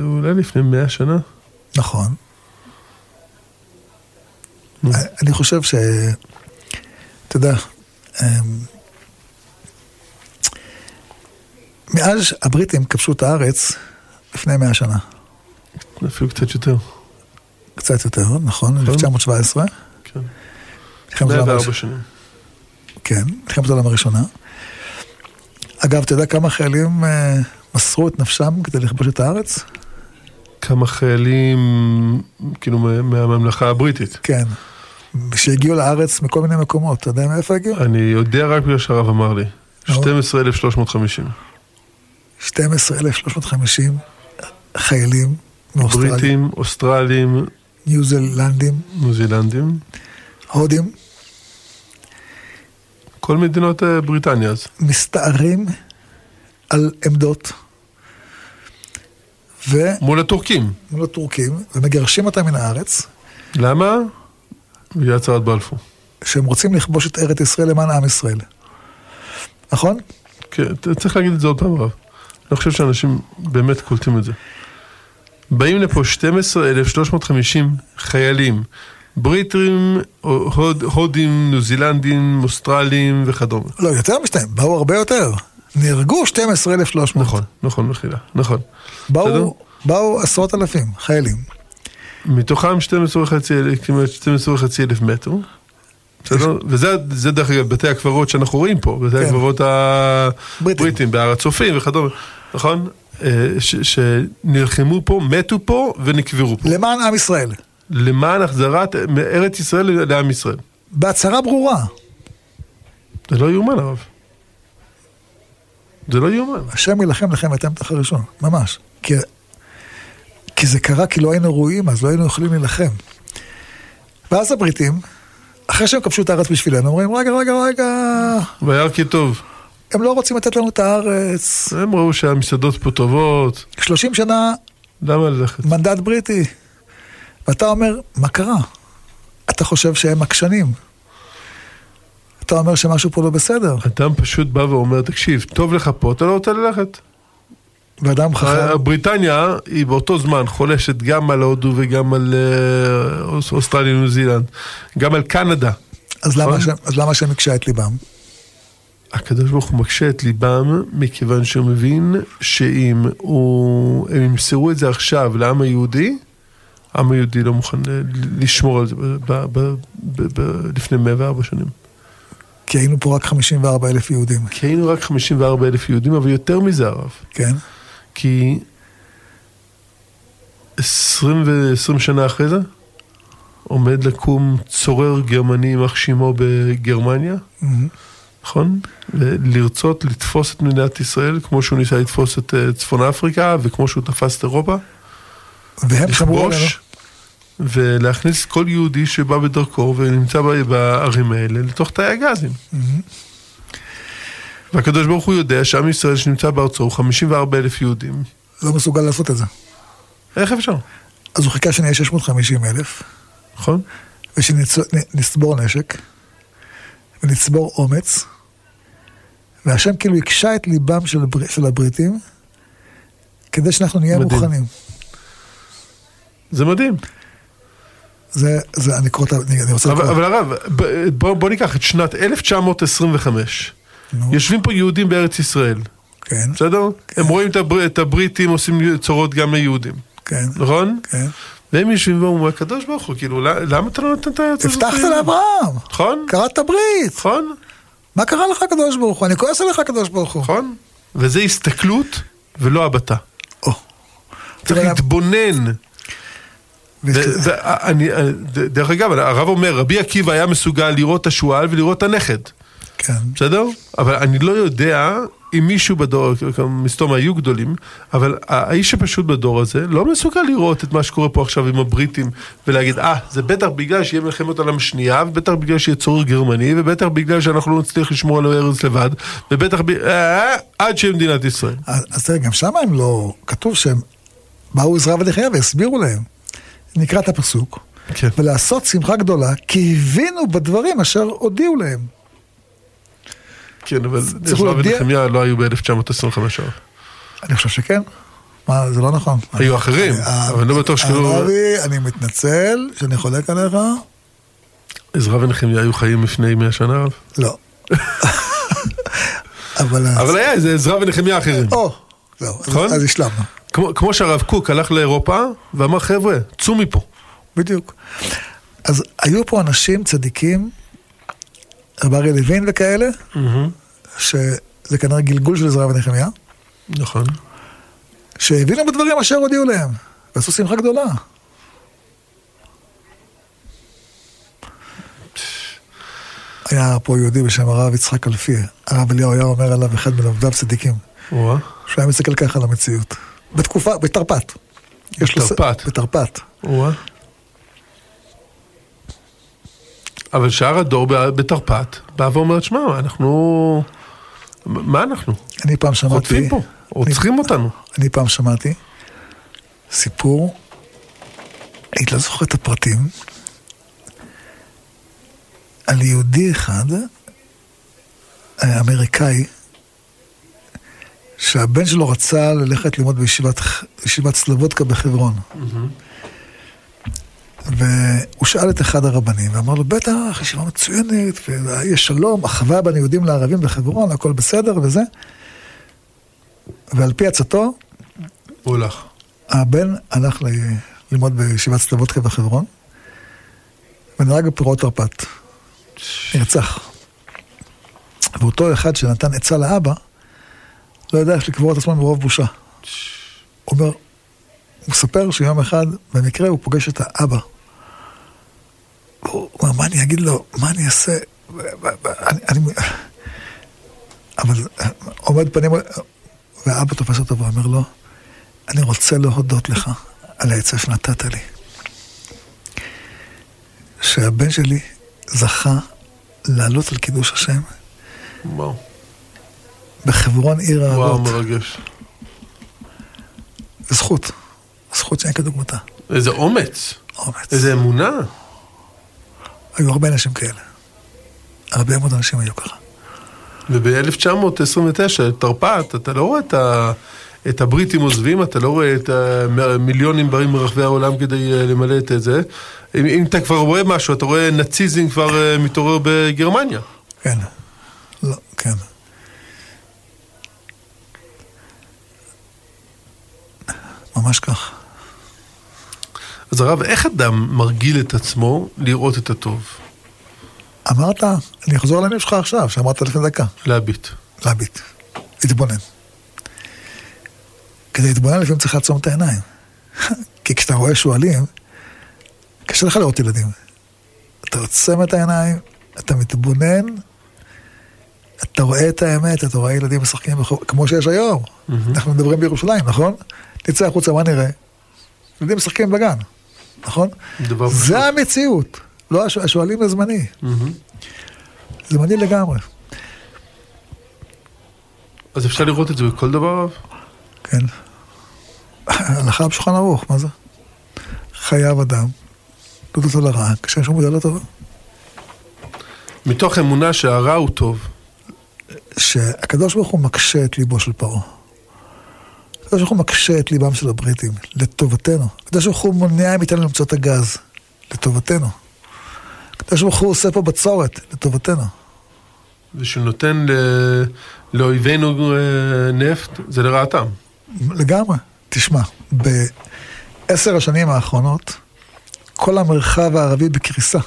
אולי לפני 100 שנה. נכון. נו. אני חושב ש... אתה יודע, אמ, מאז הבריטים כבשו את הארץ לפני מאה שנה, אפילו קצת יותר. קצת יותר, נכון? 1917. כן. מלחמת העולם 104 הראשונה. שנים. כן, מלחמת העולם הראשונה. אגב, אתה יודע כמה חיילים אה, מסרו את נפשם כדי לכבוש את הארץ? כמה חיילים, כאילו, מה- מהממלכה הבריטית. כן. שהגיעו לארץ מכל מיני מקומות, אתה יודע מאיפה הגיעו? אני יודע רק בגלל שהרב אמר לי. נו. 12,350. 12,350 חיילים מאוסטרליה, בריטים, אוסטרלים, ניו זילנדים, ניו זילנדים, הודים, כל מדינות אה, בריטניה אז. מסתערים על עמדות ומול מול הטורקים. הטורקים ומגרשים אותם מן הארץ, למה? בגלל הצהרת בלפור. שהם רוצים לכבוש את ארץ ישראל למען עם ישראל. נכון? כן, צריך להגיד את זה עוד פעם רב. אני חושב שאנשים באמת קולטים את זה. באים לפה 12,350 חיילים, בריטים, הוד, הודים, ניו זילנדים, אוסטרלים וכדומה. לא, יותר משתיים, באו הרבה יותר. נהרגו 12,300. נכון, נכון, מחילה, נכון. באו, באו עשרות אלפים חיילים. מתוכם 12 וחצי אלף, כמעט 12 וחצי אלף מתו. בסדר? וזה זה דרך אגב בתי הקברות שאנחנו רואים פה, בתי כן. הקברות בריטים. הבריטים, בהר הצופים וכדומה, נכון? אה, שנלחמו פה, מתו פה ונקברו פה. למען עם ישראל. למען החזרת ארץ ישראל לעם ישראל. בהצהרה ברורה. זה לא יאומן הרב. זה לא יאומן. השם יילחם לכם ואתם תחת ראשון, ממש. כי, כי זה קרה כי לא היינו ראויים, אז לא היינו יכולים להילחם. ואז הבריטים, אחרי שהם כבשו את הארץ בשבילנו, אומרים, רגע, רגע, רגע, וירא כי טוב. הם לא רוצים לתת לנו את הארץ. הם ראו שהמסעדות פה טובות, 30 שנה למה ללכת? מנדט בריטי. ואתה אומר, מה קרה? אתה חושב שהם עקשנים. אתה אומר שמשהו פה לא בסדר. אדם פשוט בא ואומר, תקשיב, טוב לך פה, אתה לא רוצה ללכת. ואדם חכם, בריטניה היא באותו זמן חולשת גם על הודו וגם על אה, אוס- אוסטרליה וניו זילנד, גם על קנדה. אז למה נכון? השם- אז למה השם הקשה את ליבם? הקדוש ברוך הוא מקשה את ליבם מכיוון שהוא מבין שאם הוא, הם ימסרו את זה עכשיו לעם היהודי, העם היהודי לא מוכן אה, לשמור על זה ב, ב, ב, ב, ב, לפני 104 שנים. כי היינו פה רק 54 אלף יהודים, כי היינו רק 54 אלף יהודים, אבל יותר מזה הרב. כן? כי 20 ו-20 שנה אחרי זה עומד לקום צורר גרמני יימח שמו בגרמניה, מהמם. נכון? לרצות לתפוס את מדינת ישראל כמו שהוא ניסה לתפוס את אה, צפון אפריקה וכמו שהוא תפס את אירופה, והם שמרו עלינו. ולהכניס כל יהודי שבא בדרכו ונמצא בערים האלה לתוך תאי הגזים. מהמם. והקדוש ברוך הוא יודע שעם ישראל שנמצא בארצו הוא 54 אלף יהודים. לא מסוגל לעשות את זה. איך אפשר? אז הוא חיכה שנהיה 650 אלף, נכון? ושנצבור נשק, ונצבור אומץ, והשם כאילו הקשה את ליבם של, הבר... של הבריטים, כדי שאנחנו נהיה מדהים. מוכנים. זה מדהים. זה, זה, אני קורא את ה... אני רוצה אבל, לקרוא. אבל הרב, בוא, בוא ניקח את שנת 1925. נו. יושבים פה יהודים בארץ ישראל, כן, בסדר? הם רואים את, הבר, את הבריטים עושים צורות גם ליהודים, כן, נכון? כן. והם יושבים ואומרים, הקדוש ברוך הוא, כאילו, למה אתה לא נותן את הארץ הזאת? הבטחת לאברהם, נכון? קראת ברית. נכון? מה קרה לך, הקדוש ברוך הוא? אני כועס עליך, הקדוש ברוך הוא. נכון? וזה הסתכלות ולא הבטה. או. צריך תראה, ויש- ואני, דרך אגב, הרב אומר, רבי עקיבא היה מסוגל לראות את השועל ולראות את הנכד, כן. בסדר? אבל אני לא יודע אם מישהו בדור, מסתום היו גדולים, אבל האיש הפשוט בדור הזה לא מסוגל לראות את מה שקורה פה עכשיו עם הבריטים ולהגיד, אה, זה בטח בגלל שיהיה מלחמת העולם השנייה, ובטח בגלל שיהיה צורר גרמני, ובטח בגלל שאנחנו לא נצליח לשמור על הארץ לבד, ובטח ב... אה, עד שיהיה מדינת ישראל. אז תראה, גם שם הם לא... כתוב שהם באו עזרא ונחיה והסבירו להם. נקרא את הפסוק. כן. ולעשות שמחה גדולה, כי הבינו בדברים אשר הודיעו להם. כן, אבל עזרא להודיע- ונחמיה לא היו ב-1925. אני חושב שכן. מה, זה לא נכון. היו אחרים, אה, אבל אני לא בטוח שכאילו... הרב אבי, אני מתנצל שאני חולק עליך. עזרא ונחמיה היו חיים לפני 100 שנה? לא. אבל... אבל היה איזה עזרא ונחמיה אחרים. או, זהו, אז- נכון? אז השלמנו. כמו- כמו שהרב קוק הלך לאירופה ואמר, חבר'ה, צאו מפה. בדיוק. אז היו פה אנשים צדיקים, רב אריה לוין וכאלה, שזה כנראה גלגול של עזרא ונחמיה, נכון. שהבינו בדברים אשר הודיעו להם, ועשו שמחה גדולה. היה פה יהודי בשם הרב יצחק אלפי, הרב אליהו היה אומר עליו אחד מלומדיו צדיקים. שהוא היה מסתכל ככה על המציאות. בתקופה, בתרפ"ט. בתרפ"ט. בתרפ"ט. אבל שאר הדור בתרפ"ט בא ואומר, שמע, אנחנו... מה אנחנו? אני פעם שמעתי... חוטפים פה, רוצחים אותנו. אני פעם שמעתי סיפור, אני לא זוכר את הפרטים, על יהודי אחד, אה, אמריקאי, שהבן שלו רצה ללכת ללמוד בישיבת, בישיבת סלובודקה בחברון. והוא שאל את אחד הרבנים, ואמר לו, בטח, ישיבה מצוינת, ויש שלום, אחווה בין יהודים לערבים בחברון, הכל בסדר וזה. ועל פי עצתו, הוא הולך. הבן הלך ל- ללמוד בישיבת סלובודקה בחברון, ונהרג בפרעות תרפ"ט. נרצח. ואותו אחד שנתן עצה לאבא, לא ידע איך לקבור את עצמו מרוב בושה. הוא אומר, הוא מספר שיום אחד, במקרה הוא פוגש את האבא. הוא אומר, מה אני אגיד לו? מה אני אעשה? אני, אני... אבל עומד פנים, והאבא תופס אותו ואומר לו, אני רוצה להודות לך על העצה שנתת לי. שהבן שלי זכה לעלות על קידוש השם וואו. בחברון עיר וואו, האבות. מרגש. זכות. זכות שאין כדוגמתה. איזה אומץ. אומץ. איזה אמונה. היו הרבה אנשים כאלה. הרבה מאוד אנשים היו ככה. וב-1929, תרפ"ט, אתה לא רואה את, ה, את הבריטים עוזבים, אתה לא רואה את המיליונים באים מרחבי העולם כדי אה, למלא את זה. אם, אם אתה כבר רואה משהו, אתה רואה נאציזם כבר אה, מתעורר בגרמניה. כן. לא, כן. ממש כך. אז הרב, איך אדם מרגיל את עצמו לראות את הטוב? אמרת, אני אחזור לעניין שלך עכשיו, שאמרת לפני דקה. להביט. להביט. להתבונן. כדי להתבונן לפעמים צריך לעצום את העיניים. כי כשאתה רואה שועלים, קשה לך לראות ילדים. אתה עוצם את העיניים, אתה מתבונן, אתה רואה את האמת, אתה רואה ילדים משחקים ברחוב, כמו שיש היום. אנחנו מדברים בירושלים, נכון? נצא החוצה, מה נראה? ילדים משחקים בגן, נכון? זה המציאות. לא, הש- השועלים זה זמני. זמני לגמרי. אז אפשר לראות את זה בכל דבר? כן. הלכה בשולחן ערוך, מה זה? חייב אדם, לא תעשו לרע, כשם שהוא מודע לטובה. מתוך אמונה שהרע הוא טוב. שהקדוש ברוך הוא מקשה את ליבו של פרעה. הקדוש ברוך הוא מקשה את ליבם של הבריטים, לטובתנו. הקדוש ברוך הוא מונע מאיתנו למצוא את הגז, לטובתנו. הקדוש ברוך הוא עושה פה בצורת, לטובתנו. ושהוא נותן ל- לאויבינו אה, נפט, זה לרעתם. לגמרי. תשמע, בעשר השנים האחרונות, כל המרחב הערבי בקריסה.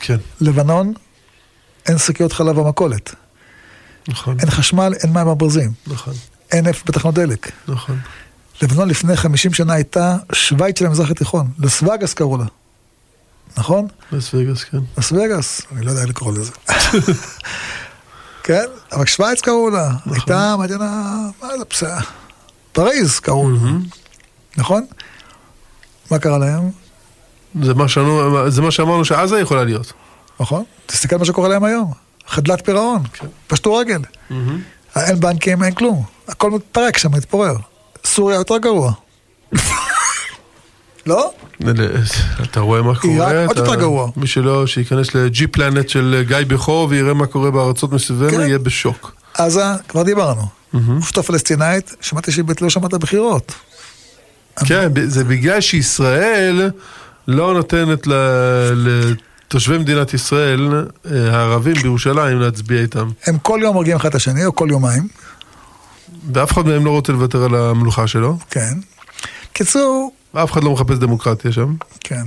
כן, לבנון, אין שקיות חלב במכולת. נכון, אין חשמל, אין מים בברזים. נכון, אין נפט בתחנות דלק. נכון. לבנון לפני 50 שנה הייתה שווייץ של המזרח התיכון. לס וגאס קראו לה. נכון? לס וגאס, כן. לס וגאס, אני לא יודע איך לקרוא לזה. כן? אבל שווייץ קראו לה. הייתה מדינה, מה זה בסדר? פריז קראו לה. נכון? מה קרה להם? זה מה שאנו- זה מה שאמרנו שעזה יכולה להיות. נכון? תסתכל מה שקורה להם היום. חדלת פירעון. פשטו רגל. אין בנקים, אין כלום. הכל מתפרק שם, מתפורר. סוריה יותר גרוע. לא? אתה רואה מה קורה? עיראק עוד יותר גרוע. מי שלא, שייכנס לג'י פלנט של גיא בכור ויראה מה קורה בארצות מסביבנו, כן. יהיה בשוק. עזה, כבר דיברנו. רשות הפלסטינאית, שמעתי שלא שמעת בחירות. כן, ב- זה בגלל שישראל לא נותנת ל- לתושבי מדינת ישראל, אה, הערבים בירושלים, להצביע איתם. הם כל יום הורגים אחד את השני, או כל יומיים. ואף אחד מהם לא רוצה לוותר על המלוכה שלו. כן. קיצור, אף אחד לא מחפש דמוקרטיה שם. כן.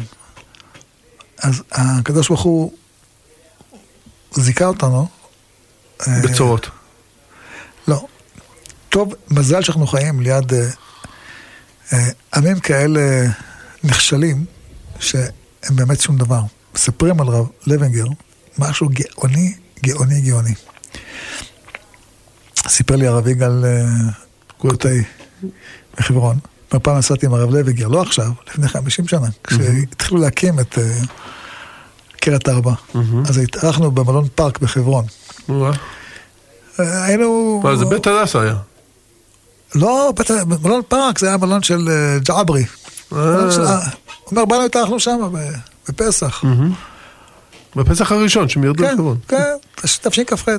אז הקדוש ברוך הוא זיכה אותנו. אה, בצורות. לא. טוב, מזל שאנחנו חיים ליד אה, אה, עמים כאלה נחשלים, שהם באמת שום דבר. מספרים על רב לוינגר, משהו גאוני, גאוני, גאוני. סיפר לי הרב יגאל אה, קוטאי בחברון. פעם נסעתי עם הרב לוינגר, לא עכשיו, לפני 50 שנה, כשהתחילו להקים את אה, קריית ארבע. אז התארחנו במלון פארק בחברון. אה, היינו... זה בית הדסה היה. לא, מלון פארק, זה היה מלון של ג'עברי. אומר, באנו התארחנו שם בפסח. בפסח הראשון שהם ירדו כן, לחברון. כן, תשכ"ח.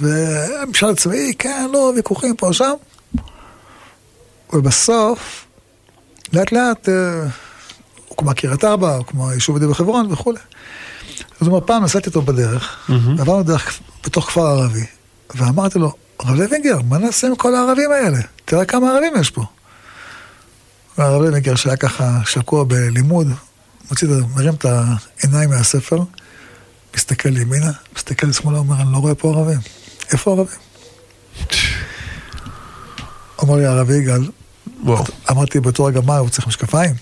והממשל הצבאי, כן, לא, ויכוחים פה ושם. ובסוף, לאט לאט, אה, הוקמה קריית ארבע, הוקמה היישוב יהודי בחברון וכולי. אז הוא אומר, פעם נסעתי איתו בדרך, ועברנו דרך בתוך כפר ערבי, ואמרתי לו, הרב לוינגר, מה נעשה עם כל הערבים האלה? תראה כמה ערבים יש פה. והרב לוינגר, שהיה ככה שקוע בלימוד, מוציא, מרים את העיניים מהספר, מסתכל ימינה, מסתכל לשמאלה, אומר, אני לא רואה פה ערבים. איפה ערבים? אמר לי הרב יגאל. אמרתי באותו רגע, מה, הוא צריך משקפיים?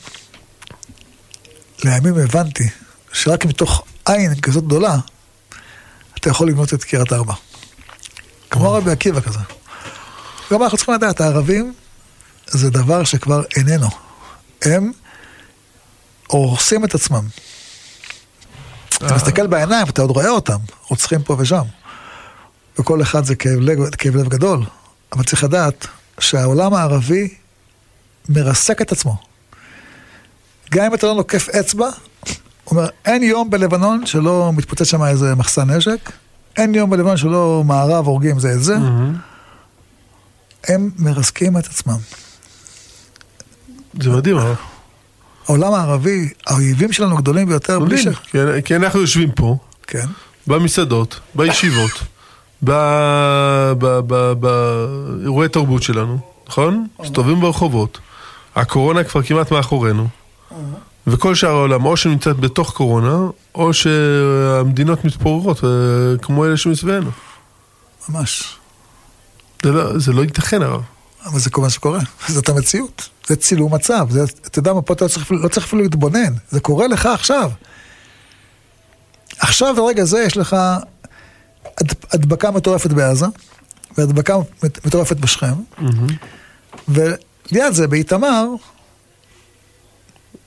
לימים הבנתי שרק מתוך עין כזאת גדולה, אתה יכול לבנות את קריית ארבע. כמו רבי עקיבא כזה. גם אנחנו צריכים לדעת, הערבים זה דבר שכבר איננו. הם הורסים את עצמם. אתה מסתכל בעיניים, אתה עוד רואה אותם, רוצחים פה ושם. וכל אחד זה כאב לב, כאב לב גדול, אבל צריך לדעת שהעולם הערבי מרסק את עצמו. גם אם אתה לא נוקף אצבע, הוא אומר, אין יום בלבנון שלא מתפוצץ שם איזה מחסן נשק, אין יום בלבנון שלא מערב הורגים זה את זה, הם מרסקים את עצמם. זה מדהים, הרב. העולם הערבי, האויבים שלנו גדולים ביותר, בלי ש... כי- כי אנחנו יושבים פה, כן, במסעדות, בישיבות, באירועי תרבות שלנו, נכון? מסתובבים ברחובות. הקורונה כבר כמעט מאחורינו. וכל שאר העולם, או שנמצאת בתוך קורונה, או שהמדינות מתפוררות, אה, כמו אלה שמסביבנו. ממש. זה לא, זה לא ייתכן, הרב. אבל זה כל מה שקורה, זאת המציאות, זה צילום מצב, זה, אתה יודע מה, פה אתה לא צריך, לא צריך אפילו להתבונן, זה קורה לך עכשיו. עכשיו ברגע זה יש לך הד, הדבקה מטורפת בעזה, והדבקה מט- מטורפת בשכם, וליד זה באיתמר,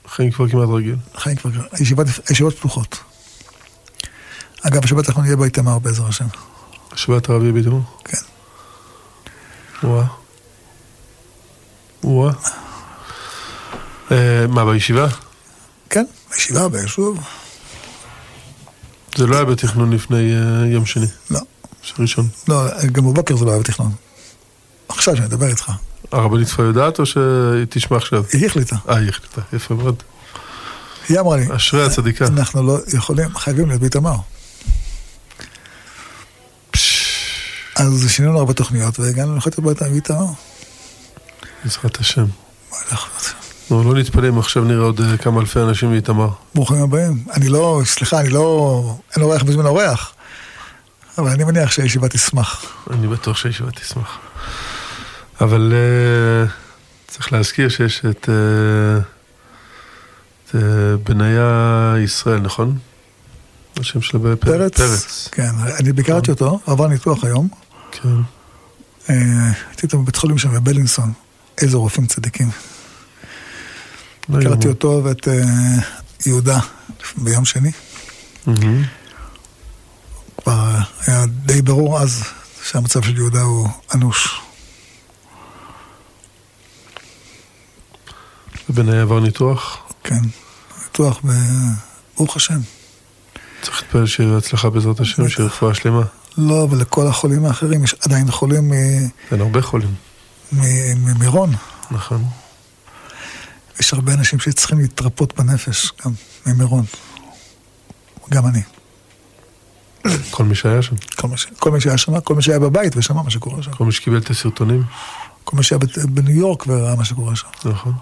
חיים כבר כמעט רגיל. חיים כבר, הישיבות, הישיבות פתוחות. אגב, השבת אנחנו נהיה באיתמר בעזר השם, השבת הרבי ביתנו. כן. וואה. וואה. אה, מה, בישיבה? כן, בישיבה, ביישוב, זה לא היה בתכנון לפני אה, יום שני, לא, ראשון. לא, גם בבוקר זה לא היה בתכנון. עכשיו שאני מדבר איתך, הרבנית כבר יודעת או שתשמע עכשיו? היא החליטה. אה, היא החליטה, יפה מאוד. היא אמרה לי, אשרי הצדיקה. אנחנו לא יכולים, חייבים להיות באיתמר. אז שינינו הרבה תוכניות והגענו לחיות הביתה באיתמר. בעזרת השם. מה לעשות? נו, לא נתפלא אם עכשיו נראה עוד אה, כמה אלפי אנשים באיתמר. ברוכים הבאים. אני לא, סליחה, אני לא, אין אורח בזמן אורח, אבל אני מניח שהישיבה תשמח. אני בטוח שהישיבה תשמח. אבל אה, צריך להזכיר שיש את, אה, את אה, בניה ישראל, נכון? השם שלו בפרץ. פרץ? כן, אני ביקרתי אותו, עבר ניתוח היום. כן. הייתי איתו בבית חולים שם בבלינסון. איזה רופאים צדיקים. לא הכרתי יאומן. אותו ואת אה, יהודה ביום שני. כבר היה די ברור אז שהמצב של יהודה הוא אנוש. ובניה עבר ניתוח. כן, ניתוח. ברוך השם. צריך להתפלל שיהיה הצלחה בעזרת השם, שיהיה רפואה שלמה. לא, ולכל החולים האחרים, יש עדיין חולים מ- אין הרבה חולים, ממירון. נכון. יש הרבה אנשים שצריכים להתרפות בנפש, גם ממירון. גם אני. כל מי שהיה שם, כל, ש... כל מי שהיה שם, כל מי שהיה בבית ושמע מה שקורה שם. כל מי שקיבל את הסרטונים, כל מי שהיה בת- בניו יורק וראה מה שקורה שם. נכון.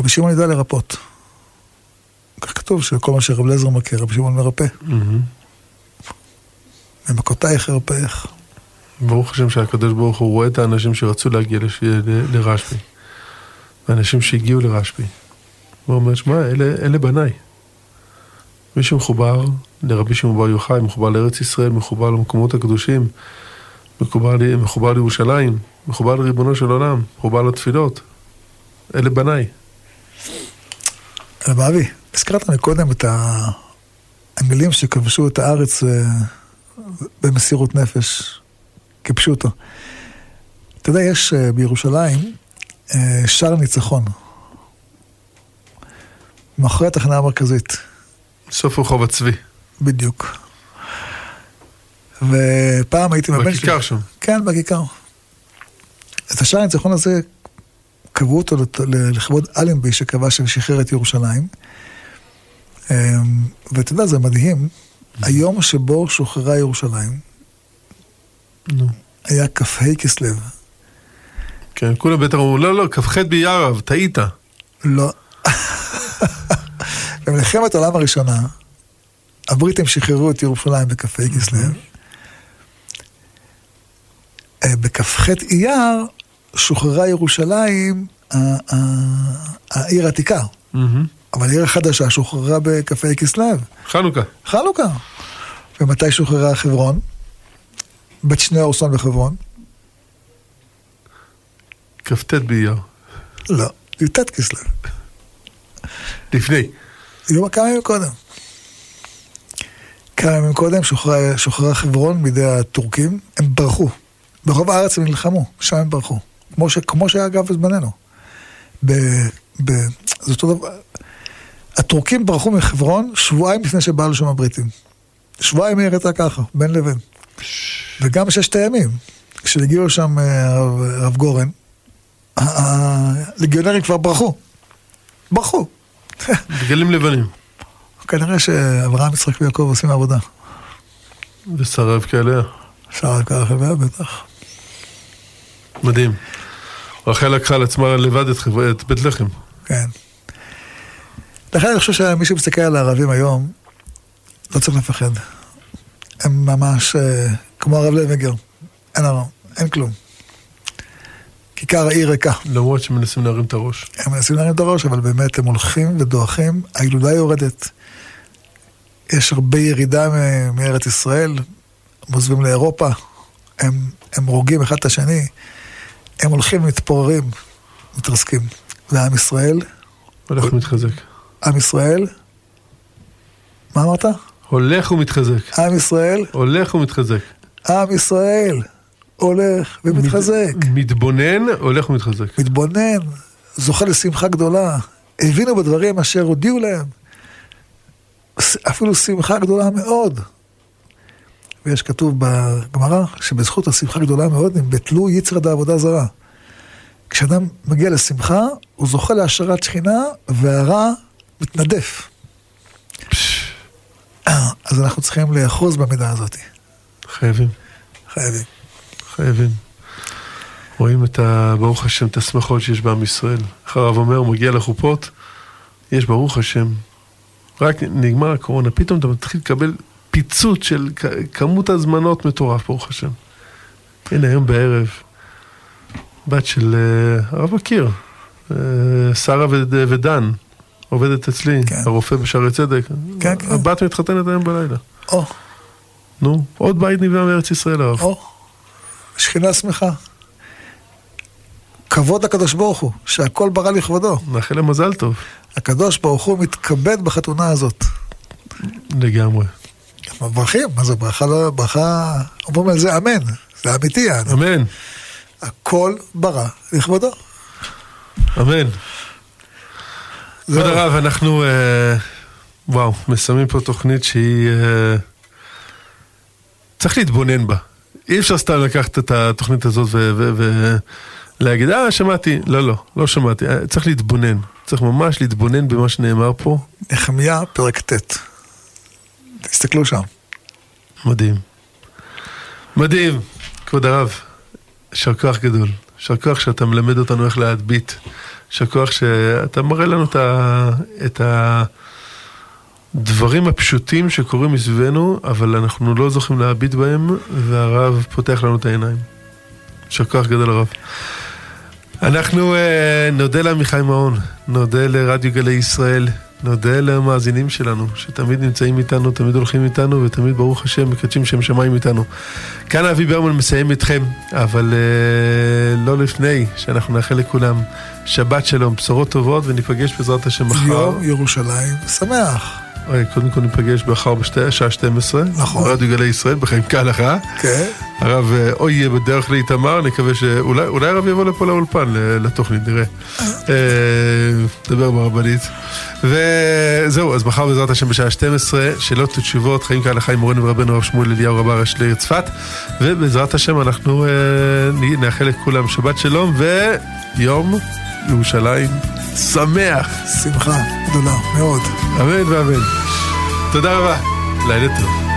רבי שמעון ידע לרפות. כך כתוב שכל מה שרב לזר מכיר, רבי שמעון מרפא. מהמם. במכותייך ארפאך. ברוך השם שהקדוש ברוך הוא רואה את האנשים שרצו להגיע לש... לרשב"י. האנשים שהגיעו לרשב"י. הוא אומר, שמע, אלה, אלה בניי. מי שמחובר לרבי שמעון בר יוחאי, מחובר לארץ ישראל, מחובר למקומות הקדושים, מחובר, ל... מחובר לירושלים, מחובר לריבונו של עולם, מחובר לתפילות. אלה בניי. רב אבי, הזכרת מקודם את המילים שכבשו את הארץ אה, במסירות נפש, אותו. אתה יודע, יש אה, בירושלים אה, שער ניצחון. מאחורי התחנה המרכזית, סוף רחוב הצבי. בדיוק. ופעם הייתי עם הבן שלי. בכיכר שם. כן, בכיכר. את השער הניצחון הזה, קבעו אותו לכבוד אלנבי שכבש ושחרר את ירושלים. אמ, ואתה יודע, זה מדהים, היום שבו שוחררה ירושלים, נו. היה כ"ה כסלו. כן, כולם בטח אמרו, לא, לא, כ"ח באייר, אב, טעית. לא. במלחמת העולם הראשונה, הבריטים שחררו את ירושלים בכ"ה כסלו. אה, בכ"ח אייר שוחררה ירושלים, העיר העתיקה. אבל העיר החדשה שוחררה בכ"ה כסלו. חנוכה. חנוכה. ומתי שוחררה חברון? בית שני אורסון בחברון? כ"ט באייר. לא. י"ט כסלו. לפני. יום כמה ימים קודם. כמה ימים קודם שוחררה, שוחררה חברון בידי הטורקים, הם ברחו. ברוב הארץ הם נלחמו, שם הם ברחו. כמו, ש, כמו שהיה אגב בזמננו. ב, ב, זה אותו דבר. הטורקים ברחו מחברון שבועיים לפני שבאו לשם הבריטים. שבועיים היא הראתה ככה, בין לבין. וגם בששת הימים, כשהגיעו לשם אה, הרב, גורן, ה- הלגיונרים כבר ברחו. ברחו. דגלים לבנים. כנראה שאברהם, יצחק ויעקב עושים עבודה. ושרה כאלה. אפשר ככה, בטח. מדהים. רחל לקחה על עצמה לבד את, חבר... את בית לחם. כן. לכן אני חושב שמי שמסתכל על הערבים היום, לא צריך לפחד. הם ממש אה, כמו הרב לוינגר. אין הרב, אין כלום. כיכר העיר ריקה. למרות שמנסים להרים את הראש. הם מנסים להרים את הראש, אבל באמת הם הולכים ודועכים, הילודה יורדת. יש הרבה ירידה מארץ ישראל, הם עוזבים לאירופה, הם, הם הורגים אחד את השני, הם הולכים ומתפוררים, מתרסקים. ועם ישראל, הולך ומתחזק. עם ישראל, מה אמרת? הולך ומתחזק. עם ישראל, הולך ומתחזק. עם ישראל, הולך ומתחזק. מת- מתבונן, הולך ומתחזק. מתבונן, זוכה לשמחה גדולה, הבינו בדברים אשר הודיעו להם. אפילו שמחה גדולה מאוד. ויש כתוב בגמרא שבזכות השמחה גדולה מאוד הם ביטלו יצר דעבודה זרה. כשאדם מגיע לשמחה, הוא זוכה להשארת שכינה, והרע מתנדף. אז אנחנו צריכים לאחוז במידה הזאת. חייבים. חייבים. חייבים. רואים את ה... ברוך השם, את השמחות שיש בעם ישראל. איך הרב אומר, הוא מגיע לחופות, יש ברוך השם. רק נגמר הקורונה, פתאום אתה מתחיל לקבל פיצוץ של כמות הזמנות מטורף, ברוך השם. הנה, היום בערב, בת של uh, הרב מכיר, uh, שרה ודן, עובדת אצלי, כן. הרופא בשערי צדק. כן, כן. הבת מתחתנת היום בלילה. או. נו, עוד בית נבנה בארץ ישראל, הרב. או. שכינה שמחה. כבוד לקדוש ברוך הוא, שהכל ברא לכבודו. נאחל למזל טוב. הקדוש ברוך הוא מתכבד בחתונה הזאת. לגמרי. מברכים, מה זה ברכה, לא, ברכה, אומרים על זה אמן, זה אמיתי. אמן. הכל ברא לכבודו. אמן. כבוד הרב, אנחנו, אה, וואו, מסיימים פה תוכנית שהיא... אה, צריך להתבונן בה. אי אפשר סתם לקחת את התוכנית הזאת ולהגיד, אה, שמעתי. לא, לא, לא שמעתי. אה, צריך להתבונן. צריך ממש להתבונן במה שנאמר פה. נחמיה, פרק ט'. תסתכלו שם. מדהים. מדהים, כבוד הרב. יישר כוח גדול. יישר כוח שאתה מלמד אותנו איך להדביט. יישר כוח שאתה מראה לנו את, ה, את הדברים הפשוטים שקורים מסביבנו, אבל אנחנו לא זוכים להביט בהם, והרב פותח לנו את העיניים. יישר כוח גדול הרב. אנחנו uh, נודה לעמיחי מעון, נודה לרדיו גלי ישראל, נודה למאזינים שלנו, שתמיד נמצאים איתנו, תמיד הולכים איתנו, ותמיד ברוך השם מקדשים שם שמיים איתנו. כאן אבי ברמן מסיים איתכם, אבל uh, לא לפני שאנחנו נאחל לכולם שבת שלום, בשורות טובות, וניפגש בעזרת השם מחר. יום ירושלים שמח. קודם כל ניפגש מחר בשעה 12. נכון. ברדיו גלי ישראל, בחיים כהלכה. כן. הרב אה, או יהיה בדרך לאיתמר, נקווה שאולי הרב יבוא לפה לאולפן לתוכנית, נראה. אה, נדבר ברבנית. וזהו, אז מחר בעזרת השם בשעה 12, שאלות ותשובות, חיים כהלכה עם מורנו ורבנו הרב שמואל אליהו רבה ראש לעיר צפת. ובעזרת השם אנחנו אה, נאחל לכולם שבת שלום ויום ירושלים שמח. שמחה גדולה מאוד. אמן ואמן. תודה רבה. לילה טוב.